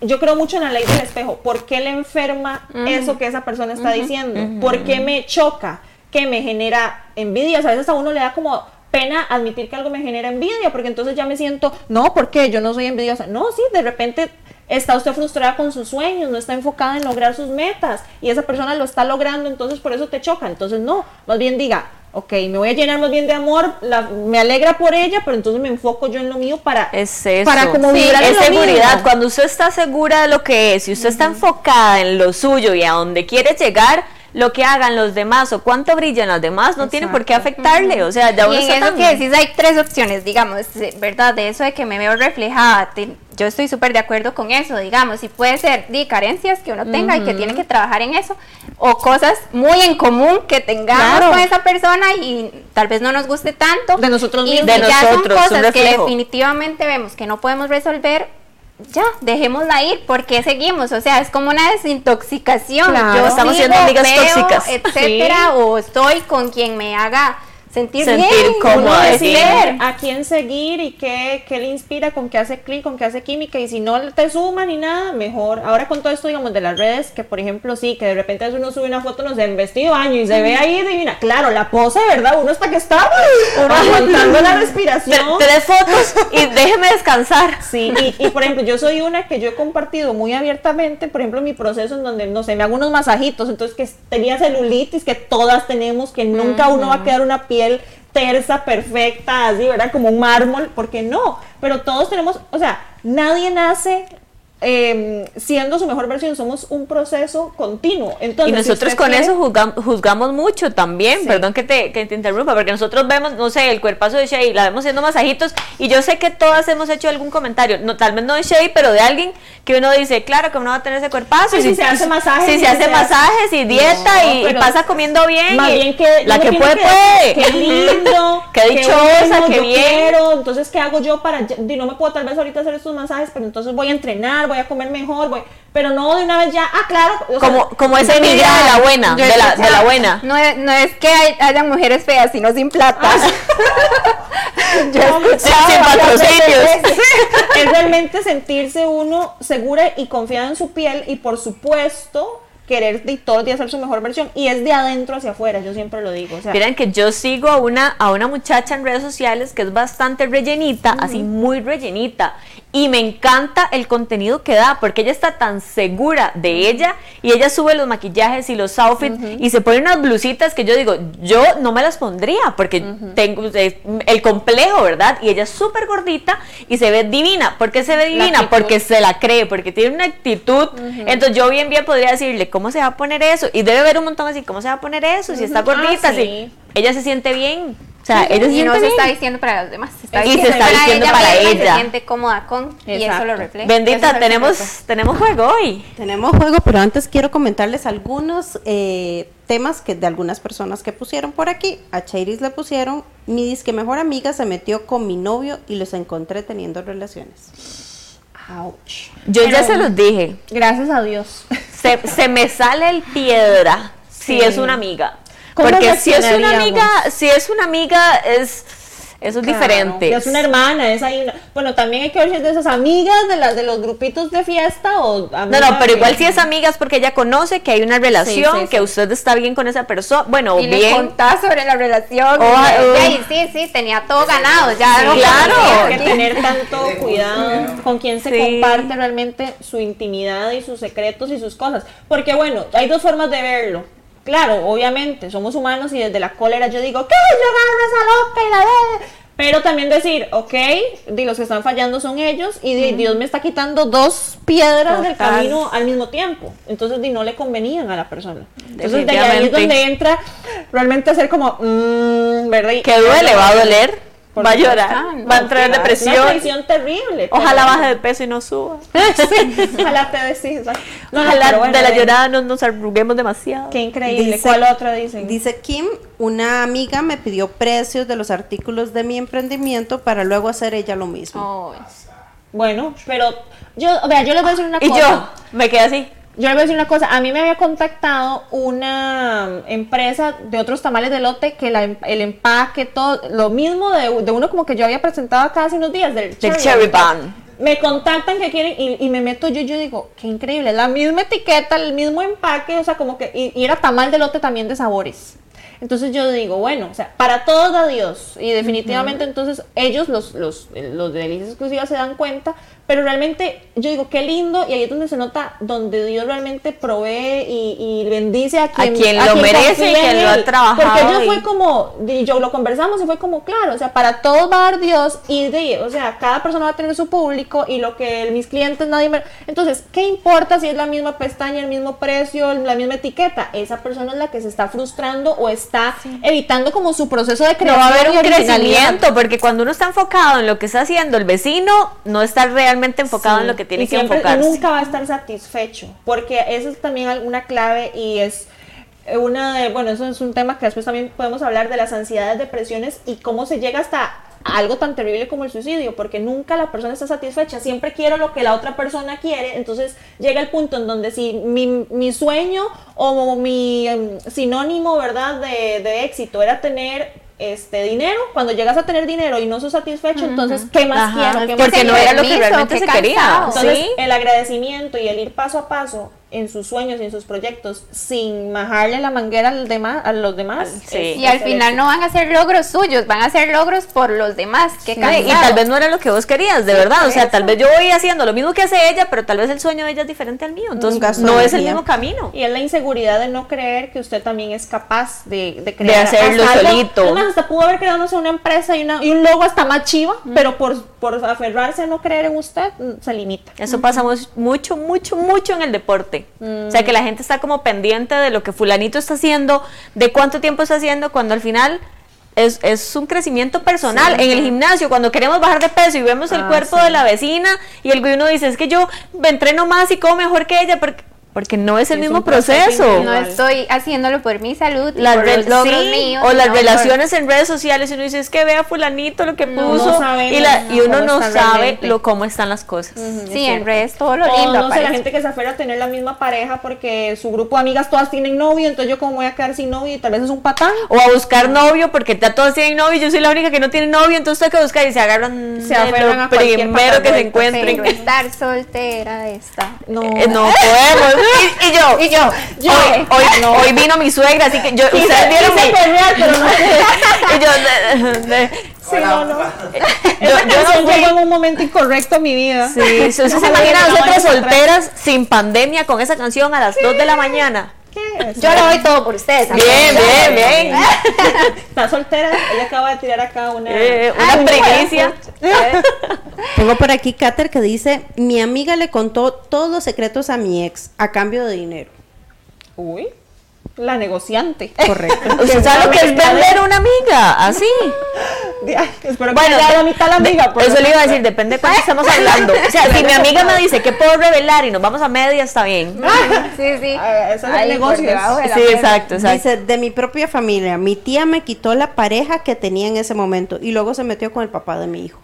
Yo creo mucho en la ley del espejo. ¿Por qué le enferma eso que esa persona está diciendo? ¿Por qué me choca? ¿Qué me genera envidia? O sea, a veces a uno le da como pena admitir que algo me genera envidia, porque entonces ya me siento, no, ¿por qué? Yo no soy envidiosa. No, sí, de repente está usted frustrada con sus sueños, no está enfocada en lograr sus metas y esa persona lo está logrando, entonces por eso te choca. Entonces no, más bien diga, ok, me voy a llenar más bien de amor, la- me alegra por ella, pero entonces me enfoco yo en lo mío para... Es eso. Para como Sí, vibrar en es lo seguridad. mismo. Cuando usted está segura de lo que es, y usted está enfocada en lo suyo y a donde quiere llegar, lo que hagan los demás o cuánto brillan los demás no tiene por qué afectarle. O sea, ya Y uno en está eso tan- que decís hay tres opciones, digamos, ¿verdad? De eso de que me veo reflejada, te- yo estoy súper de acuerdo con eso, digamos, y puede ser di, carencias que uno tenga y que tiene que trabajar en eso, o cosas muy en común que tengamos Claro. con esa persona y tal vez no nos guste tanto. De nosotros y mismos. si De ya nosotros, son cosas que definitivamente vemos que no podemos resolver, ya, dejémosla ir, porque seguimos, o sea, es como una desintoxicación. Claro. Yo Estamos sigo, siendo amigas veo, tóxicas. etcétera, o estoy con quien me haga sentir, Sentir bien. sí. decide a quién seguir y qué, qué le inspira, con qué hace clic, con qué hace química, y si no te suma ni nada, mejor. Ahora con todo esto, digamos, de las redes, que por ejemplo, sí, que de repente uno sube una foto, no sé, en vestido de baño y se ve ahí divina. Claro, la pose, ¿verdad? Uno hasta que está uno aguantando la respiración. Tres fotos y déjeme descansar. Sí, y, y, por ejemplo, yo soy una que yo he compartido muy abiertamente, por ejemplo, mi proceso en donde, no sé, me hago unos masajitos, entonces que tenía celulitis, que todas tenemos, que nunca uno va a quedar una piel tersa, perfecta, así, ¿verdad? Como un mármol, porque no, pero todos tenemos, o sea, nadie nace eh, siendo su mejor versión, somos un proceso continuo. Entonces, Y nosotros con quiere- eso juzgam- juzgamos mucho también, Sí. perdón que te, que te interrumpa, porque nosotros vemos, no sé, el cuerpazo de Shay, la vemos haciendo masajitos, y yo sé que todas hemos hecho algún comentario, no, tal vez no de Shay, pero de alguien que uno dice, claro que uno va a tener ese cuerpazo. Ay, si se hace masajes, Si si se hace se masajes y dieta No, y- y, pasa comiendo bien. Más y bien que la que puede, puede. Qué lindo. Qué dichosa, qué bien. quiero, entonces, ¿qué hago yo para.? di, No me puedo tal vez ahorita hacer estos masajes, pero entonces voy a entrenar, voy a comer mejor, voy. Pero no de una vez ya. Ah, claro. o sea, Como, como esa de envidia de la buena, Yo de la, de la escuchado, buena. No es, no es que hay- hayan mujeres feas, sino sin plata. Yo he escuchado sin patrocinios. es realmente sentirse uno segura y confiada en su piel y por supuesto querer de todos los días ser su mejor versión y es de adentro hacia afuera, yo siempre lo digo. O sea, Miren que yo sigo a una, a una muchacha en redes sociales que es bastante rellenita, así muy rellenita. Y me encanta el contenido que da, porque ella está tan segura de ella y ella sube los maquillajes y los outfits y se pone unas blusitas que yo digo, yo no me las pondría porque tengo eh, el complejo, ¿verdad? Y ella es súper gordita y se ve divina. ¿Por qué se ve divina? Porque se la cree, porque tiene una actitud. Entonces yo bien bien podría decirle, ¿cómo se va a poner eso? Y debe haber un montón así, ¿cómo se va a poner eso? Si está Ujú. Ah, gordita, sí. si ella se siente bien. O sea, ella se y no se bien. está diciendo para los demás, se está Y se diciendo está para diciendo ella para y ella. se siente cómoda con y eso lo refleja. Bendita, tenemos, tenemos juego hoy. Tenemos juego, pero antes quiero comentarles algunos eh, temas que de algunas personas que pusieron por aquí. A Chairis le pusieron, mi disque mejor amiga se metió con mi novio y los encontré teniendo relaciones. ouch. Yo ya se los dije. Gracias a Dios. Se, se me sale el piedra si Sí. es una amiga. ¿Cómo Porque si es una amiga, si es una amiga, es, eso es Claro, diferente. Es una hermana, es ahí una. Bueno, también hay que ver si es de esas amigas de las de los grupitos de fiesta o No, no, pero igual si es amiga es porque ella conoce que hay una relación, sí, sí. que usted está bien con esa persona. Bueno, y le bien. contás sobre la relación. Oh, y oh. sí, sí, tenía todo ganado. Ya no claro. Hay que tener tanto cuidado con quien se Sí. comparte realmente su intimidad y sus secretos y sus cosas. Porque bueno, hay dos formas de verlo. Claro, obviamente, somos humanos y desde la cólera yo digo, ¿qué? Yo agarro esa loca y la de... Pero también decir, ok, di, los que están fallando son ellos y di, Dios me está quitando dos piedras del camino al mismo tiempo. Entonces di, no le convenían a la persona. Entonces de ahí es donde entra realmente hacer como, mm, ¿verdad? Que duele, va a doler, va a llorar, va a entrar en Es una depresión. terrible. Ojalá pero- baje de peso y no suba. Sí, ojalá te decís. No, Ojalá bueno, de la llorada no nos arruguemos demasiado. Qué increíble. Dice- ¿Cuál otra dicen? Dice Kim, una amiga me pidió precios de los artículos de mi emprendimiento para luego hacer ella lo mismo. Bueno, pero yo, vea, yo les voy a decir una Y cosa. yo me quedé así. Yo les voy a decir una cosa, a mí me había contactado una empresa de otros tamales de lote que la em- el empaque, todo, lo mismo de, de uno como que yo había presentado acá hace unos días, del Del Cherry Bun. Me contactan que quieren y, y me meto yo yo digo, qué increíble, la misma etiqueta, el mismo empaque, o sea, como que, y, y era tamal de lote también de sabores. Entonces yo digo, bueno, o sea, para todos da Dios. Y definitivamente entonces ellos, los, los, los de Delicias Exclusivas, se dan cuenta. Pero realmente yo digo, qué lindo. Y ahí es donde se nota donde Dios realmente provee y, y bendice a quien, quien lo merece y quien lo ha trabajado Porque yo y- fue como, y yo lo conversamos y fue como, claro, o sea, para todos va a dar Dios. Y de, o sea, cada persona va a tener su público y lo que mis clientes nadie me... Entonces, ¿qué importa si es la misma pestaña, el mismo precio, la misma etiqueta? Esa persona es la que se está frustrando o está evitando como su proceso de No creación va a haber un crecimiento, porque cuando uno está enfocado en lo que está haciendo el vecino, no está realmente enfocado Sí, en lo que tiene y que enfocarse. nunca va a estar satisfecho, porque eso es también alguna clave y es una de, bueno, eso es un tema que después también podemos hablar de las ansiedades, depresiones y cómo se llega hasta algo tan terrible como el suicidio, porque nunca la persona está satisfecha, siempre quiero lo que la otra persona quiere, entonces llega el punto en donde si mi, mi sueño o mi em, sinónimo, ¿verdad?, de, de éxito era tener este dinero, cuando llegas a tener dinero y no sos satisfecho, entonces, ¿qué más Ajá, quiero? ¿Qué más porque no quiero? era lo que realmente se quería. Entonces, Sí. el agradecimiento y el ir paso a paso en sus sueños y en sus proyectos sin majarle la manguera al demás, a los demás. Sí. es- Y al final no van a ser logros suyos, van a ser logros por los demás. Qué Sí, y tal vez no era lo que vos querías, de verdad. O sea, eso. tal vez yo voy haciendo lo mismo que hace ella, pero tal vez el sueño de ella es diferente al mío. Entonces, no de es el mismo camino. Y es la inseguridad de no creer que usted también es capaz de, de crear. hacerlo hasta solito. Es más, hasta pudo haber creado no sé, una empresa y, una- y un logo hasta más chiva, pero por, por aferrarse a no creer en usted, mm, se limita. Eso pasa mu- mucho, mucho, mucho en el deporte. O sea, que la gente está como pendiente de lo que fulanito está haciendo, de cuánto tiempo está haciendo, cuando al final es, es un crecimiento personal. en el gimnasio, cuando queremos bajar de peso y vemos el Ah, cuerpo sí. de la vecina y el uno dice, es que yo me entreno más y como mejor que ella, porque, porque no es el es mismo proceso proceso. no estoy haciéndolo por mi salud Las por re- los logros sí, míos. o las por- relaciones en redes sociales y uno dice es que vea fulanito lo que No, puso no sabemos y, la- y uno no sabe realmente. lo cómo están las cosas Sí, en redes todo lo O lindo. no sé, la gente que se aferra a tener la misma pareja porque su grupo de amigas todas tienen novio, entonces yo como voy a quedar sin novio y tal vez es un patán. o a buscar novio porque ya todos tienen novio y yo soy la única que no tiene novio entonces hay que buscar y se agarran Se de aferran lo a cualquier primero que se encuentren estar soltera está. No, Eh, no podemos y, y yo Y yo, yo, hoy, hoy, hoy vino mi suegra así que yo ustedes vieron mi pelear, pero no y yo de- de- Sí, no, no. yo, Esa yo no canción fui llegó en un momento incorrecto a mi vida. Sí, ¿usted se Ojalá imagina que a no nosotras solteras sin pandemia con esa canción a las 2 de la mañana? ¿Qué es? yo lo doy todo por ustedes. Bien, bien, bien. Está soltera, ella acaba de tirar acá una. Eh, una Ay, primicia. Tengo por aquí Cater que dice, mi amiga le contó todos los secretos a mi ex a cambio de dinero. Uy, la negociante. Correcto. ¿Usted sabe lo que es vender una amiga? Así. Ay, espero que Bueno, haya la mitad la amiga. por Eso lo le iba a decir, depende de cuánto estamos hablando. O sea, si mi amiga me dice que puedo revelar y nos vamos a media, está bien. Sí, sí. Ese es Ahí, negocio. Sí, exacto, exacto. Dice, de mi propia familia, mi tía me quitó la pareja que tenía en ese momento y luego se metió con el papá de mi hijo.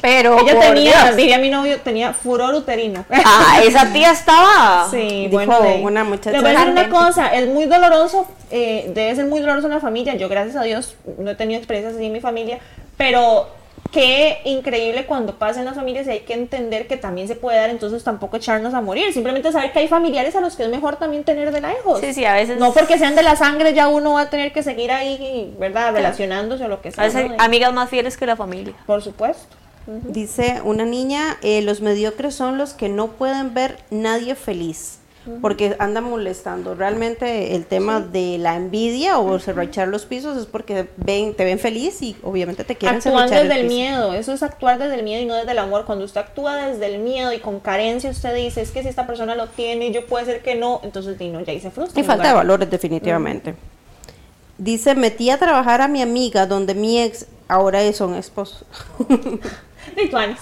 Pero Ella tenía, Dios. diría mi novio, tenía furor uterino. Ah, esa tía estaba. Sí, Dijo bueno, una muchacha Le voy a decir una cosa, es muy doloroso, eh, debe ser muy doloroso en la familia. Yo, gracias a Dios, no he tenido experiencias así en mi familia, pero qué increíble cuando pasa en las familias y hay que entender que también se puede dar, entonces tampoco echarnos a morir. Simplemente saber que hay familiares a los que es mejor también tener de lejos. Sí, sí, a veces. No porque sean de la sangre, ya uno va a tener que seguir ahí, ¿verdad? Relacionándose o lo que A sea. veces ¿no? hay amigas más fieles que la familia. Por supuesto. Dice una niña, eh, los mediocres son los que no pueden ver nadie feliz porque andan molestando. Realmente el tema de la envidia o cerrachar los pisos es porque ven, te ven feliz y obviamente te quieren Actúan desde el, miedo, eso es actuar desde el miedo y no desde el amor. Cuando usted actúa desde el miedo y con carencia, usted dice, es que si esta persona lo tiene, yo puede ser que no, entonces no, ya ahí se frustra. Y falta de valores definitivamente. Dice, metí a trabajar a mi amiga donde mi ex ahora es un esposo. Di, tuanis.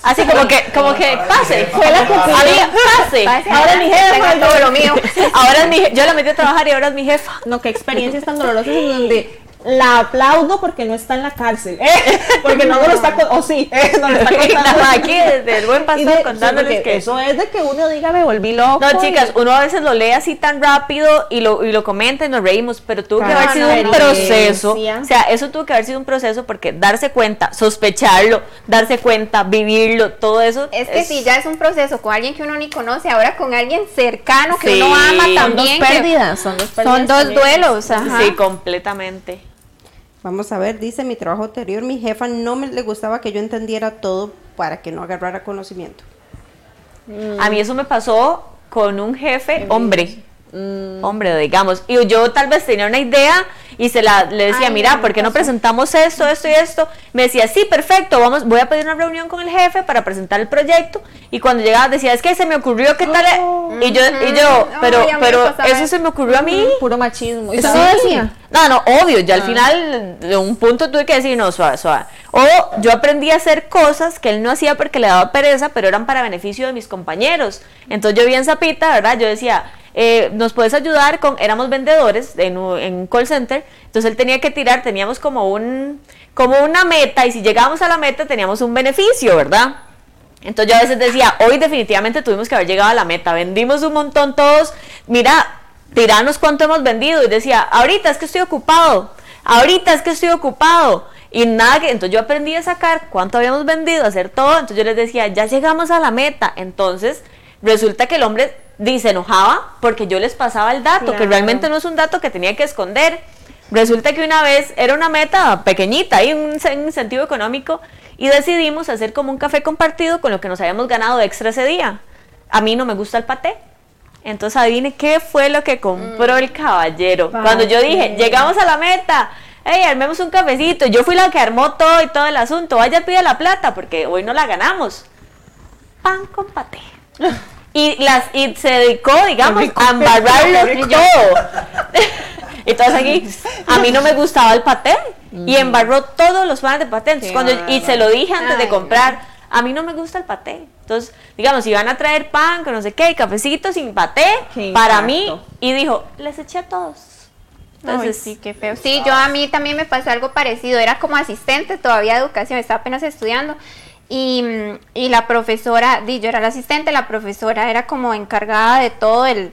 Así como que, como que pase. Fue la pase. Ahora es mi jefa. todo lo mío. Ahora es mi Yo la metí a trabajar y ahora es mi jefa. No, qué experiencias tan dolorosas en donde la aplaudo porque no está en la cárcel, ¿eh? porque no lo está, con- o sí, ¿eh? no lo está contando. Aquí desde el buen pastor de- contándoles que eso es de que uno diga me volví loco. No, y- chicas, uno a veces lo lee así tan rápido y lo, y lo comenta y nos reímos, pero tuvo que Claro, haber sido un no, proceso. experiencia. O sea, eso tuvo que haber sido un proceso porque darse cuenta, sospecharlo, darse cuenta, vivirlo, todo eso. Es que si ya es un proceso con alguien que uno ni conoce, ahora con alguien cercano que Sí. uno ama dos son dos también. que- pérdidas, son dos pérdidas. Son dos también. duelos, ajá. Sí, completamente. Vamos a ver, dice mi trabajo anterior, mi jefa no me le gustaba que yo entendiera todo para que no agarrara conocimiento. A mí eso me pasó con un jefe, hombre. Hombre, digamos. Y yo tal vez tenía una idea y se la le decía, Ay, mira, ¿por qué no presentamos esto, esto y esto? Me decía, sí, perfecto, vamos, voy a pedir una reunión con el jefe para presentar el proyecto. Y cuando llegaba decía, es que se me ocurrió qué tal. y yo, y yo, pero, Ay, pero eso se me ocurrió a mí. Puro machismo. ¿Y Sí. usted no decía? No, no, obvio, ya al final de un punto tuve que decir, no, suave, suave. O yo aprendí a hacer cosas que él no hacía porque le daba pereza, pero eran para beneficio de mis compañeros. Entonces yo bien zapita, ¿verdad? Yo decía, eh, nos puedes ayudar con, éramos vendedores en un, call center, entonces él tenía que tirar, teníamos como un, como una meta y si llegábamos a la meta teníamos un beneficio, ¿verdad? Entonces yo a veces decía, hoy definitivamente tuvimos que haber llegado a la meta, vendimos un montón todos, mira, tiranos cuánto hemos vendido y decía, ahorita es que estoy ocupado. ahorita es que estoy ocupado. Y nada, que entonces yo aprendí a sacar cuánto habíamos vendido, hacer todo. Entonces yo les decía, ya llegamos a la meta. Entonces resulta que el hombre di, se enojaba porque yo les pasaba el dato, que realmente no es un dato que tenía que esconder. Resulta que una vez era una meta pequeñita, en un, en un sentido económico, y decidimos hacer como un café compartido con lo que nos habíamos ganado de extra ese día. A mí no me gusta el paté. Entonces adivine qué fue lo que compró el caballero. Cuando yo dije, llegamos a la meta, hey, armemos un cafecito. Yo fui la que armó todo y todo el asunto. Vaya, pide la plata porque hoy no la ganamos. Pan con paté. Y, las, y se dedicó, digamos, a embarrarlo Qué rico. todo. Entonces aquí, a mí no me gustaba el paté y embarró todos los panes de paté. Entonces, cuando, y se lo dije antes de comprar, a mí no me gusta el paté. Entonces, digamos, si van a traer pan, con no sé qué, y cafecito sin paté, Qué para mí, impacto. y dijo, les eché a todos. Entonces, Ay, sí, qué feo. Sí, yo a mí también me pasó algo parecido. Era como asistente todavía de educación, estaba apenas estudiando. Y, y la profesora, di, yo era la asistente, la profesora era como encargada de todo el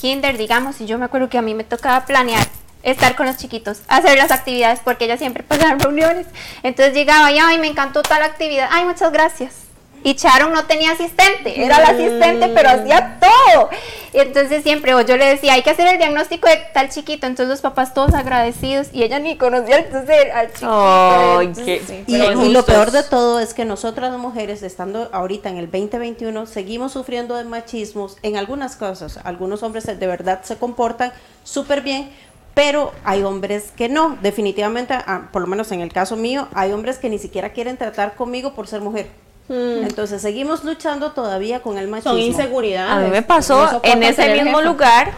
kinder, digamos. Y yo me acuerdo que a mí me tocaba planear estar con los chiquitos, hacer las actividades, porque ella siempre pasaba reuniones. Entonces llegaba y, ay, me encantó tal actividad. Ay, muchas gracias. Y Sharon no tenía asistente, era la asistente, pero hacía todo. Y entonces siempre, o yo le decía, hay que hacer el diagnóstico de tal chiquito. Entonces los papás todos agradecidos y ella ni conocía entonces al chiquito. Ay, Entonces, qué- sí. Y, lo peor de todo es que nosotras las mujeres, estando ahorita en el 2021, seguimos sufriendo de machismos en algunas cosas. Algunos hombres de verdad se comportan súper bien, pero hay hombres que no. Definitivamente, ah, por lo menos en el caso mío, hay hombres que ni siquiera quieren tratar conmigo por ser mujer. Entonces seguimos luchando todavía con el machismo. Son inseguridades. A mí me pasó en ese mismo jefa. lugar,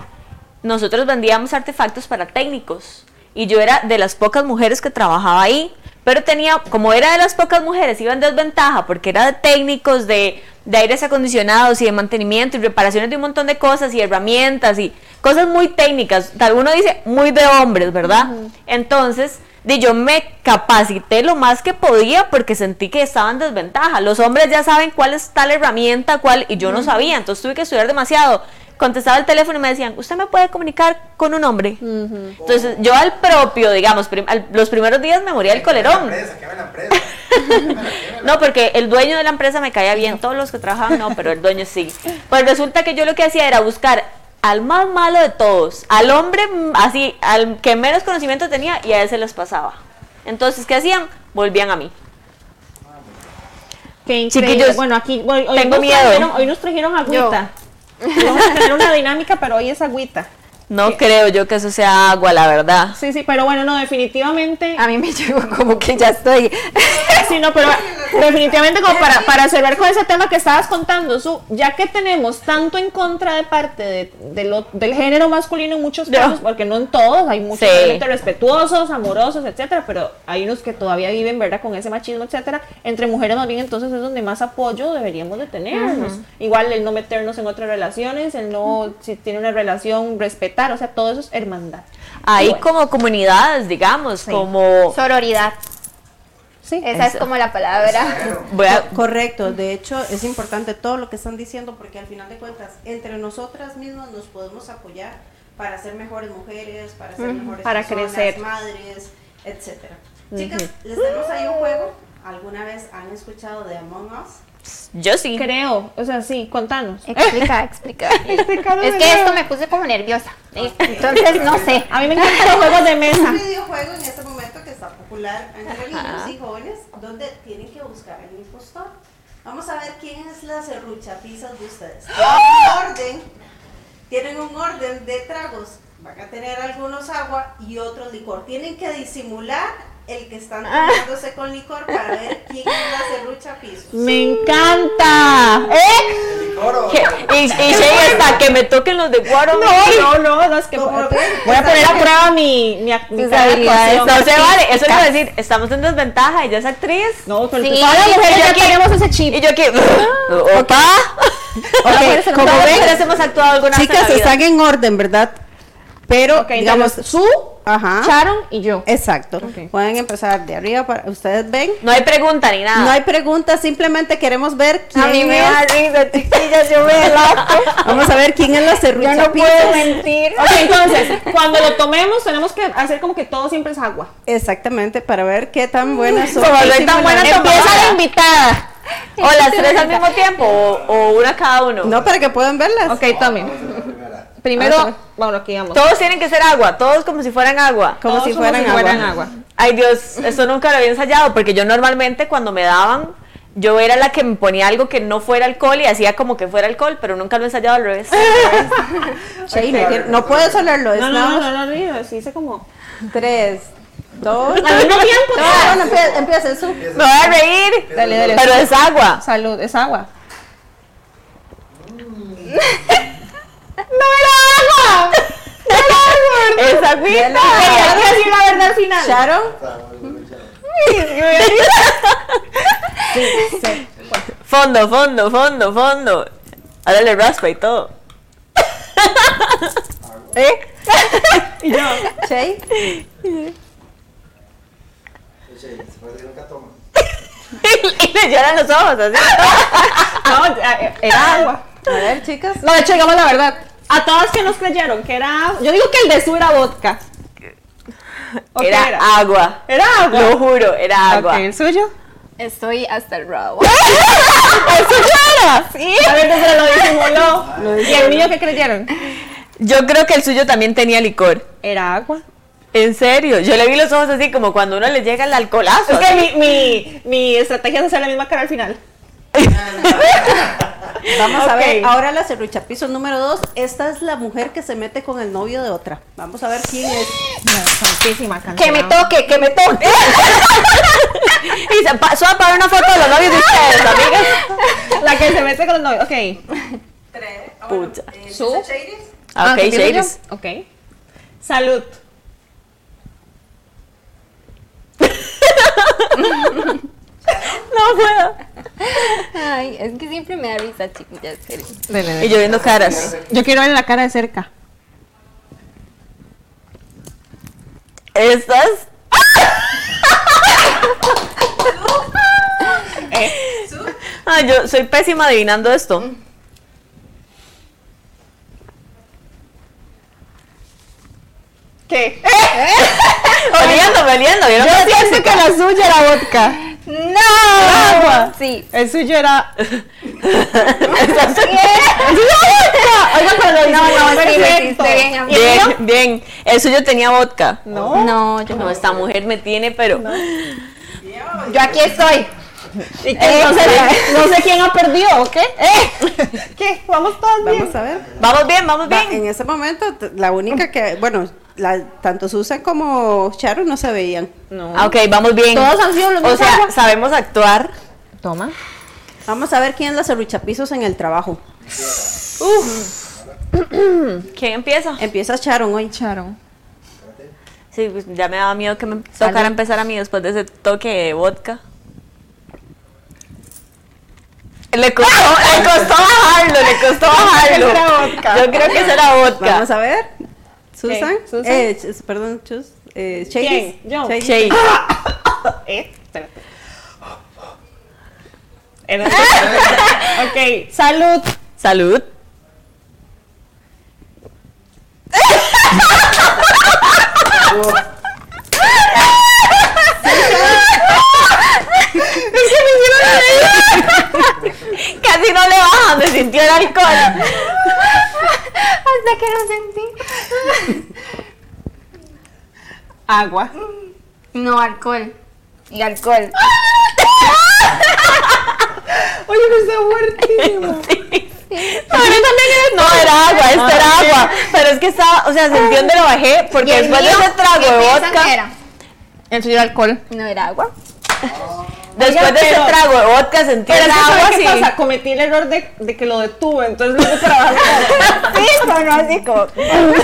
nosotros vendíamos artefactos para técnicos y yo era de las pocas mujeres que trabajaba ahí, pero tenía, como era de las pocas mujeres, iba en desventaja porque era de técnicos, de, de aires acondicionados y de mantenimiento y reparaciones de un montón de cosas y herramientas y cosas muy técnicas, tal uno dice muy de hombres, ¿verdad? Entonces, de yo me capacité lo más que podía porque sentí que estaba en desventaja. Los hombres ya saben cuál es tal herramienta, cuál, y yo no sabía, entonces tuve que estudiar demasiado. Contestaba el teléfono y me decían, ¿usted me puede comunicar con un hombre? Entonces, yo al propio, digamos, prim- al- los primeros días me moría el colerón. La empresa, la empresa. No, porque el dueño de la empresa me caía bien, todos los que trabajaban no, pero el dueño sí. Pues resulta que yo lo que hacía era buscar al más malo de todos, al hombre así, al que menos conocimiento tenía y a él se los pasaba. Entonces, ¿qué hacían? Volvían a mí. Qué. Chiquillos, bueno, aquí hoy, hoy tengo nos miedo. Trajeron, hoy nos trajeron agüita. Vamos a tener una dinámica, pero hoy es agüita. No creo yo que eso sea agua, la verdad. Sí, sí, pero bueno, no, definitivamente. A mí me llegó como que ya estoy. Sí, no, pero definitivamente como para, para cerrar con ese tema que estabas contando, Su, ya que tenemos tanto en contra de parte de, de lo- del género masculino en muchos casos, porque no en todos, hay muchos Sí. respetuosos, amorosos, etcétera, pero hay unos que todavía viven, ¿verdad?, con ese machismo, etcétera. Entre mujeres más bien entonces es donde más apoyo deberíamos de tenernos. Igual el no meternos en otras relaciones, el no, si tiene una relación, respetar, o sea, todo eso es hermandad. Hay Bueno. como comunidades, digamos, como... Sororidad. Sí. Esa es como la palabra. Voy a- Correcto, de hecho es importante todo lo que están diciendo porque al final de cuentas entre nosotras mismas nos podemos apoyar para ser mejores mujeres, para ser mejores para personas, crecer. madres, etcétera. Chicas, les tenemos ahí un juego. ¿Alguna vez han escuchado de Among Us? Yo sí. Creo, o sea, sí, contanos. Explica, explica. Es que esto me puse como nerviosa. Entonces, no sé. A mí me encantan los juegos de mesa. un videojuego en este momento que está popular entre niños y jóvenes donde tienen que buscar el impostor. Vamos a ver quién es la serrucha pizzas de ustedes. Tienen un orden, tienen un orden de tragos. Van a tener algunos agua y otros licor. Tienen que disimular el que están tomándose con licor para ver quién es la serrucha pisos. Me encanta. ¿Eh? El licor o- ¿Qué? Y, y hasta que me toquen los de Guaro. No, no, no, no, es que voy a poner a prueba mi, mi, mi. No se vale, eso es decir, estamos en desventaja, ella es actriz. No, pero Sí. las mujeres Y yo ya tenemos ese chip. Y yo aquí, opa. Ok, como ven, hemos actuado alguna vez Chicas, están en orden, ¿verdad? Pero, digamos, entonces- su Ajá. Sharon y yo. Exacto. Pueden empezar de arriba para ustedes ven. No hay pregunta ni nada. No hay preguntas, simplemente queremos ver quién A mí me da es. risa, chiquillas, yo me. Vamos a ver quién es la Yo serrucha no puedo mentir. Ok, entonces, cuando lo tomemos, tenemos que hacer como que todo siempre es agua. Exactamente, para ver qué tan buenas son. Como soy tan buena. Empieza la invitada. O las tres al mismo tiempo o, o una cada uno. No, para que puedan verlas. Ok, tomen. Primero, bueno, aquí vamos. Todos tienen que ser agua, todos como si fueran agua. Como Todos si fueran agua. Ay Dios, eso nunca lo había ensayado porque yo normalmente cuando me daban, yo era la que me ponía algo que no fuera alcohol y hacía como que fuera alcohol, pero nunca lo he ensayado al revés. Sí, no, no puedes olerlo, es No, nada no, más no, no, no, no, sí, hice como. tres, dos. Al mismo tiempo. No, bueno, empieza, empieza eso. Me voy a reír, Dale, dale. pero es agua. Salud, es agua. Es agüita. Dale. Hay que decir la verdad al final. Sharon, Fondo, fondo, fondo, fondo. Ahora le raspa y todo. ¿Eh? Shay, Sí, se parece que nunca toma. y le lloran los ojos así. No, era agua. a ver, chicas. No, de hecho, digamos la verdad. A todas que nos creyeron que era. Yo digo que el de su era vodka. ¿O qué Era agua. Era agua. Lo juro, era agua. Ok, ¿el suyo? Estoy hasta el rabo. ¿El suyo era? Sí. A ver, pero lo disimuló. ¿Y el mío qué creyeron? Yo creo que el suyo también tenía licor. Era agua. En serio, yo le vi los ojos así como cuando uno le llega el alcoholazo. Es que mi, mi, mi estrategia es hacer la misma cara al final. Vamos a ver, ahora la serrucha piso número dos. Esta es la mujer que se mete con el novio de otra. Vamos a ver quién es. Santísima Que me toque, que me toque. Y se pasó a pagar una foto de los novios de ustedes, amigas. La que se mete con el novio. Ok. Pucha. ¿Su? Ah, ok. Shades. Ok. Salud. No puedo. Ay, es que siempre me da risa, chiquillas. Y yo viendo caras. Yo quiero ver la cara de cerca. Estas. Ah, yo soy pésima adivinando esto. ¿Qué? Oliendo, oliendo. Yo no soy pienso que la suya era vodka. ¡No! Agua. Sí. El suyo era. Oiga, pero no, no, sí, lo hiciste bien. Bien, bien. El suyo tenía vodka. No. No, yo No, no. esta mujer me tiene, pero. Yo aquí estoy. ¿Y qué? no, sé, no sé quién ha perdido, ¿o qué? ¿Eh? ¿Qué? Vamos todos bien. Vamos a ver. Vamos bien, vamos Va, bien. en ese momento, la única que, bueno, la- tanto Susan como Sharon no se veían. No. Ah, Ok, vamos bien. Todos han sido los O mismos sea, sabemos actuar. Toma. Vamos a ver quién es la serruchapisos en el trabajo. ¿Quién empieza? Empieza Sharon hoy. Charon. Sí, pues ya me daba miedo que me tocara empezar a mí después de ese toque de vodka. Le costó, le costó bajarlo, le costó bajarlo. Yo creo que eso era vodka. Vamos a ver. Susan. Susan? Eh, Ch- perdón, Chus. Eh. Yo. Shades. Shade. ¿Eh? Espérate. Ok, salud. Salud. Casi no le bajan, me sintió el alcohol. Hasta que lo sentí. Agua. No, alcohol. Y alcohol. Oye, me está muertísimo. Es- no, era agua, esto era agua. Pero es que estaba, o sea, sentí donde lo bajé, porque ¿Y el después de ese trago ¿Qué de vodka, que era? El era alcohol. No era agua. después de ese trago de vodka sentí Pero el agua ¿sabe qué así. pasa? Cometí el error de, de que lo detuve, entonces no pude trabajar. Sí, pero así como.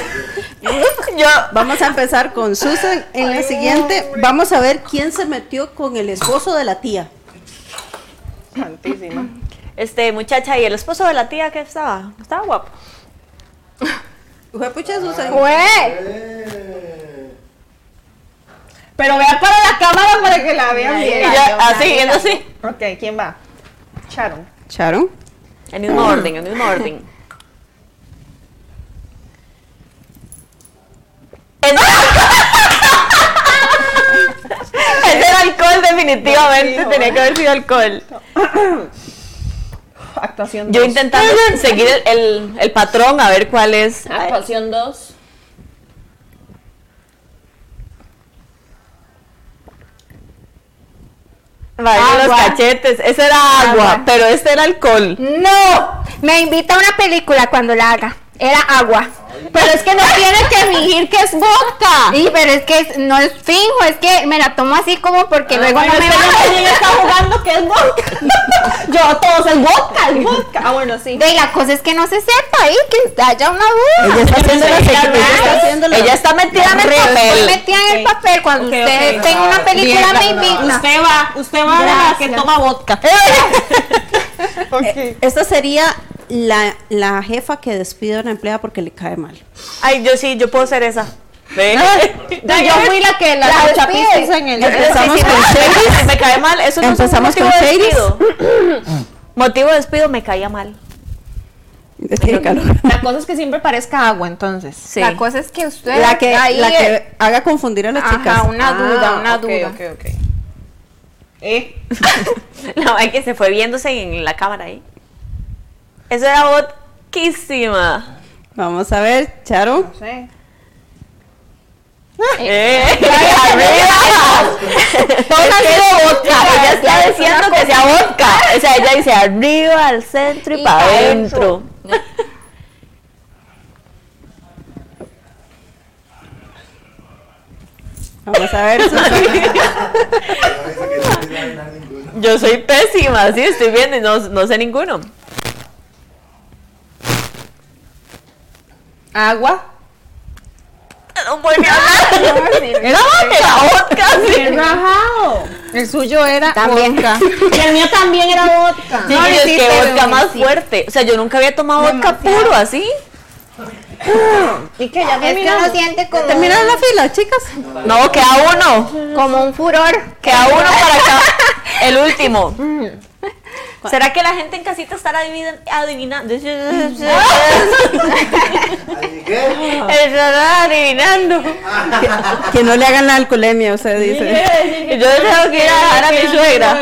Yo, Vamos a empezar con Susan. En la siguiente, vamos a ver quién se metió con el esposo de la tía. Santísima. este, muchacha, y el esposo de la tía que estaba, estaba guapo. Fue pucha Susan. ¡Güey! Pero vea para la cámara para que la vean bien. Yo, así, yendo así. Ok, ¿quién va? Sharon. Sharon. El mismo orden, el mismo orden. Ese era alcohol, definitivamente. Tenía que haber sido alcohol. Actuación Yo 2. intentando seguir el, el- el patrón a ver cuál es. Actuación 2. Vaya, los cachetes. Ese era agua, Agua. pero este era alcohol. No, me invita a una película cuando la haga. Era agua. Pero es que no tiene que fingir que es vodka. Sí, pero es que no es finjo, es que me la tomo así como porque luego Bueno, no me va también está jugando que es vodka. Es vodka, el vodka. Ah, bueno, sí. De la cosa es que no se sepa ahí, que haya una duda. Ella está haciendo la Ella ella está haciendo la- Ella está metida en el Estoy papel. metida en el papel. Cuando usted ok. tenga una película, me invita. Usted va, usted va a la que toma vodka. Eh, Esta sería la, la jefa que despide a una empleada porque le cae mal. Ay, yo sí, yo puedo ser esa. ¿Ve? No, yo fui la que la, La chapistas despide. en el. Empezamos Sí, sí, con Shady. Me cae mal, eso no Empezamos es un con Shady. motivo de despido, me caía mal. Calor. La cosa es que siempre parezca agua, entonces. Sí. La cosa es que usted La que, ahí la eh, que haga confundir a las Ajá, chicas. una duda, una duda. Ok, ok. Eh, La verdad que se fue viéndose en la cámara ahí. Eso era vodquísima. Vamos a ver, Charo. no sé. Eh, arriba. Todo ha sido vodka. Ella está diciendo que sea vodka. O sea, ella dice arriba, al centro y, Y para pa' adentro. Vamos a ver. Yo soy pésima, sí, estoy viendo y no, no sé ninguno. Agua. No hablar. Era Era vodka, sí. Bien rajado. El suyo era También. vodka. Y el mío también era vodka. Sí, No, es sí, que vodka más sí. fuerte. O sea, yo nunca había tomado vodka puro así. Y que ya Es que uno siente como, Terminaron la fila, chicas. No, queda uno. como un furor. Queda uno para acá. El último. ¿Será que la gente en casita estará adivina- adivinando? Así que, Estará adivinando. Que no le hagan la alcoholemia, usted dice. Yo tengo que ir a dejar a mi suegra.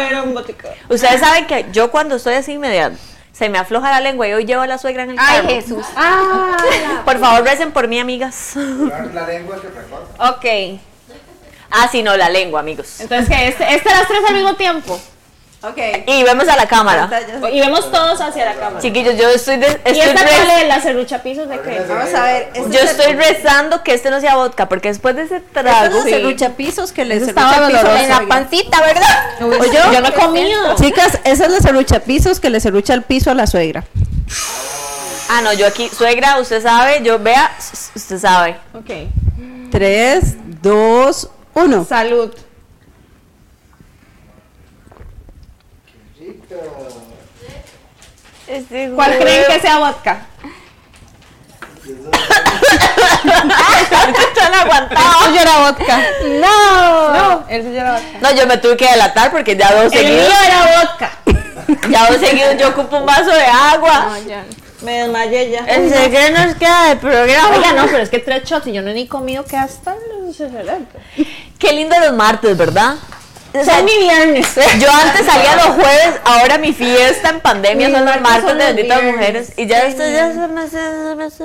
Ustedes saben que yo cuando estoy así media se me afloja la lengua y hoy llevo a la suegra en el Ay, carro. Jesús. Ah, Por favor, recen por mí, amigas. la lengua que recorta. ok. Ah, sí, no, la lengua, amigos. Entonces, que este, este las tres al mismo tiempo. Ok. Y vemos a la cámara. Y vemos todos hacia la cámara. Chiquillos, yo estoy, de- ¿Y estoy esta re- cuál es? ¿La serruchapisos de qué? Vamos a ver. este yo estoy rezando que este no sea vodka, porque después de ese trago. son serruchapisos que le Eso serrucha estaba. En la pancita, ¿verdad? ¿O yo? Yo no he comido. Chicas, esa es la serruchapisos que le serrucha el piso a la suegra. Ah, no, yo aquí, suegra, usted sabe, yo vea, usted sabe. Ok. Tres, dos, uno. Salud. ¿Cuál creen que sea vodka? Están aguantados. yo era vodka. No. No, el suyo era vodka. No, yo me tuve que delatar porque ya dos El mío seguidos, era vodka. ya dos seguidos yo ocupo un vaso de agua. Me desmayé ya. Ese que nos queda de programa. Oiga, no, pero es que tres shots y yo no he ni comido que hasta los Qué lindo los martes, ¿verdad? O sea, Son mi viernes. Yo antes salía los jueves, ahora mi fiesta en pandemia son los martes de benditas viernes. mujeres. Y ya esto ya se me hace, se me hace.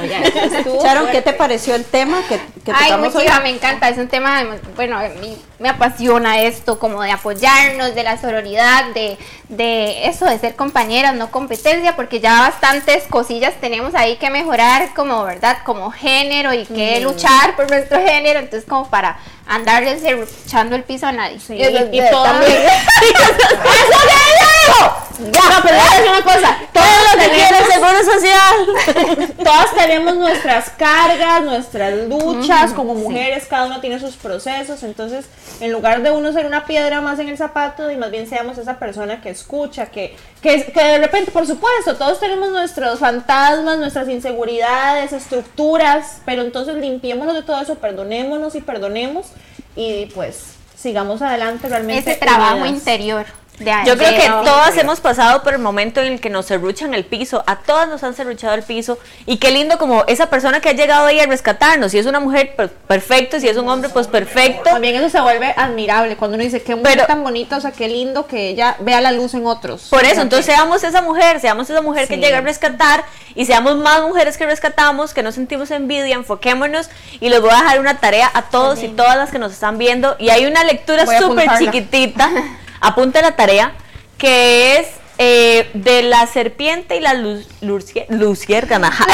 Oiga, eso estuvo Sharon, ¿qué te pareció el tema que, que Ay, tocamos hoy? muchísima, me encanta, es un tema, bueno, a mí me apasiona esto, como de apoyarnos, de la sororidad, de, de eso, de ser compañeras, no competencia, porque ya bastantes cosillas tenemos ahí que mejorar, como, ¿verdad? Como género y que luchar por nuestro género, entonces como para andarles echando el piso a nadie. Sí, y, también. Ya, no, pero decir una cosa. Todas Todo lo que quiere el tenemos, seguro social. todas tenemos nuestras cargas, nuestras luchas como mujeres, cada una tiene sus procesos, entonces en lugar de uno ser una piedra más en el zapato y más bien seamos esa persona que escucha, que, que, que de repente, por supuesto, todos tenemos nuestros fantasmas, nuestras inseguridades, estructuras, pero entonces limpiémonos de todo eso, perdonémonos y perdonemos y pues sigamos adelante realmente. Ese trabajo unidas. interior. De, Yo creo que todas hemos pasado por el momento en el que nos serruchan el piso, a todas nos han serruchado el piso. Y qué lindo como esa persona que ha llegado ahí a rescatarnos, si es una mujer pues, perfecto, si es un hombre pues perfecto. También eso se vuelve admirable cuando uno dice qué mujer Pero- tan bonita, o sea, qué lindo que ella vea la luz en otros. Por eso, entonces seamos esa mujer, seamos esa mujer que llega a rescatar y seamos más mujeres que rescatamos, que no sentimos envidia, enfoquémonos y les voy a dejar una tarea a todos y todas las que nos están viendo. Y hay una lectura súper chiquitita, apunte la tarea, que es eh, de la serpiente y la luz, lucier- luciérgana.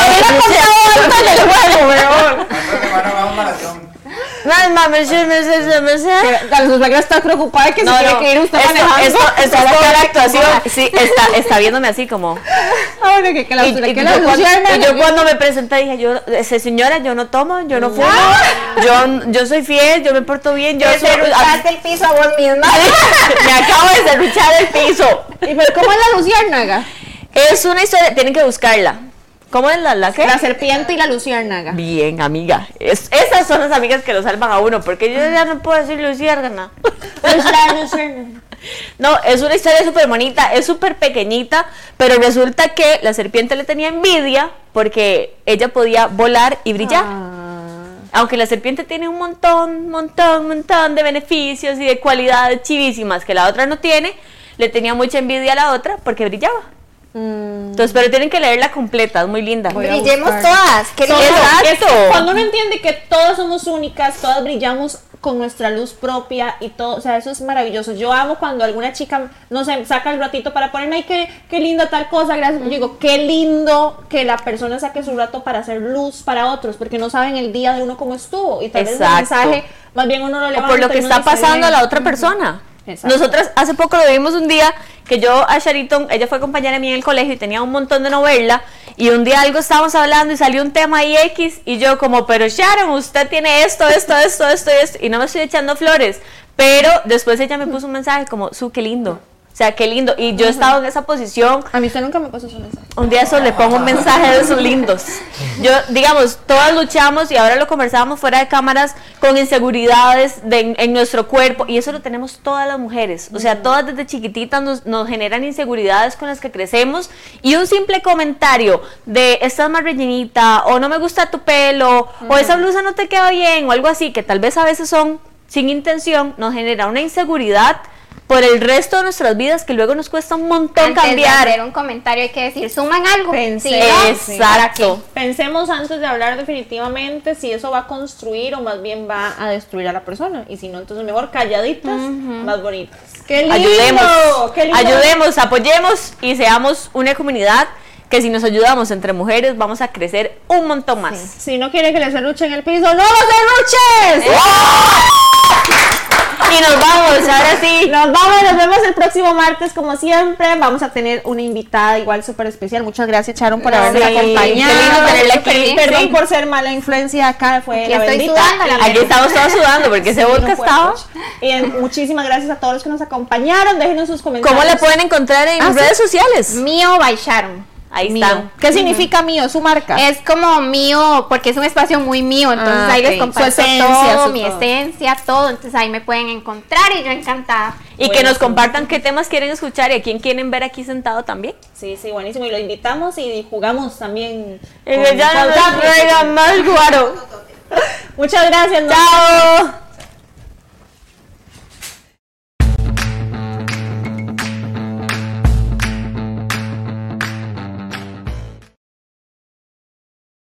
A un maratón. Ay, mami, sí, me sé, sí, me sé. Que La suegra está preocupada que No, se tiene no, que ir usted esto, manejando. esto, esto es toda la actuación. Sí, está, está viéndome así como. Ah, bueno, que, que la, Y, que y la yo, cuando, y yo cuando me presenté dije, yo, ese señora, yo no tomo, yo no fumo, yo, yo soy fiel, yo me porto bien, yo Te soy, serruchaste el piso a vos misma. me acabo de serruchar el piso. ¿Y pero cómo es la luciérnaga? Es una historia, tienen que buscarla. ¿Cómo es la, la qué? La serpiente y la luciérnaga. Bien, amiga. Es- esas son las amigas que lo salvan a uno, porque yo ya no puedo decir la luciérnaga. No, es una historia súper bonita, es súper pequeñita, pero resulta que la serpiente le tenía envidia porque ella podía volar y brillar. Aunque la serpiente tiene un montón, montón, montón de beneficios y de cualidades chivísimas que la otra no tiene, le tenía mucha envidia a la otra porque brillaba. Entonces, pero tienen que leerla completa, es muy linda. Brillemos todas. Qué Son- lindo. Exacto. es- Cuando uno entiende que todas somos únicas, todas brillamos con nuestra luz propia y todo, o sea, eso es maravilloso. Yo amo cuando alguna chica, no sé, saca el ratito para ponerme, ay, qué, qué linda tal cosa, gracias. Yo digo, qué lindo que la persona saque su rato para hacer luz para otros, porque no saben el día de uno cómo estuvo y tal vez el Exacto. mensaje, más bien uno lo o levanta por lo que está pasando a la otra persona. Exacto. Nosotras hace poco lo vimos un día que yo a Shariton, ella fue compañera mía en el colegio y tenía un montón de novela y un día algo estábamos hablando y salió un tema ahí X y yo como, pero Sharon, usted tiene esto, esto, esto, esto esto y no me estoy echando flores, pero después ella me puso un mensaje como, su, qué lindo. O sea, qué lindo. Y yo he estado en esa posición A mí usted nunca me pasó su mensaje. un día eso le pongo un mensaje de esos lindos. Yo, digamos, todas luchamos y ahora lo conversábamos fuera de cámaras con inseguridades de- en nuestro cuerpo y eso lo tenemos todas las mujeres. O sea, todas desde chiquititas nos, nos generan inseguridades con las que crecemos y un simple comentario de estás más rellenita o no me gusta tu pelo o esa blusa no te queda bien o algo así que tal vez a veces son sin intención nos genera una inseguridad por el resto de nuestras vidas que luego nos cuesta un montón Antes de cambiar. hacer un comentario hay que decir, suman algo. Pensé. No, Exacto. Pensemos antes de hablar definitivamente si eso va a construir o más bien va a destruir a la persona. Y si no, entonces mejor calladitas, más bonitas. ¡Qué lindo! ayudemos, ¡Qué lindo! ayudemos, apoyemos y seamos una comunidad que si nos ayudamos entre mujeres vamos a crecer un montón más. Si no quiere que le serruche en el piso, ¡no lo serruches! Y nos vamos, ahora sí. Nos vamos, nos vemos el próximo martes como siempre. Vamos a tener una invitada igual súper especial. Muchas gracias, Sharon, por No, habernos sí, acompañado. aquí. Perdón Sí. por ser mala influencia acá, fue Aquí la estoy bendita. sudando, la Aquí estamos todos sudando porque ese vodka estaba. Y eh, muchísimas gracias a todos los que nos acompañaron. Déjenos sus comentarios. ¿Cómo la pueden encontrar en Ah, sí. redes sociales? Mío by Sharon. Ahí Mío. están. ¿Qué significa mío? Su marca. Es como mío, porque es un espacio muy mío, entonces Ah, ahí les comparto Su esencia, todo, su mi todo. esencia, todo, entonces ahí me pueden encontrar y yo encantada. Y que nos compartan qué temas quieren escuchar y a quién quieren ver aquí sentado también. Sí, sí, buenísimo. Y lo invitamos y jugamos también. Y que ya no nos más guaro. Muchas gracias. nos Chao.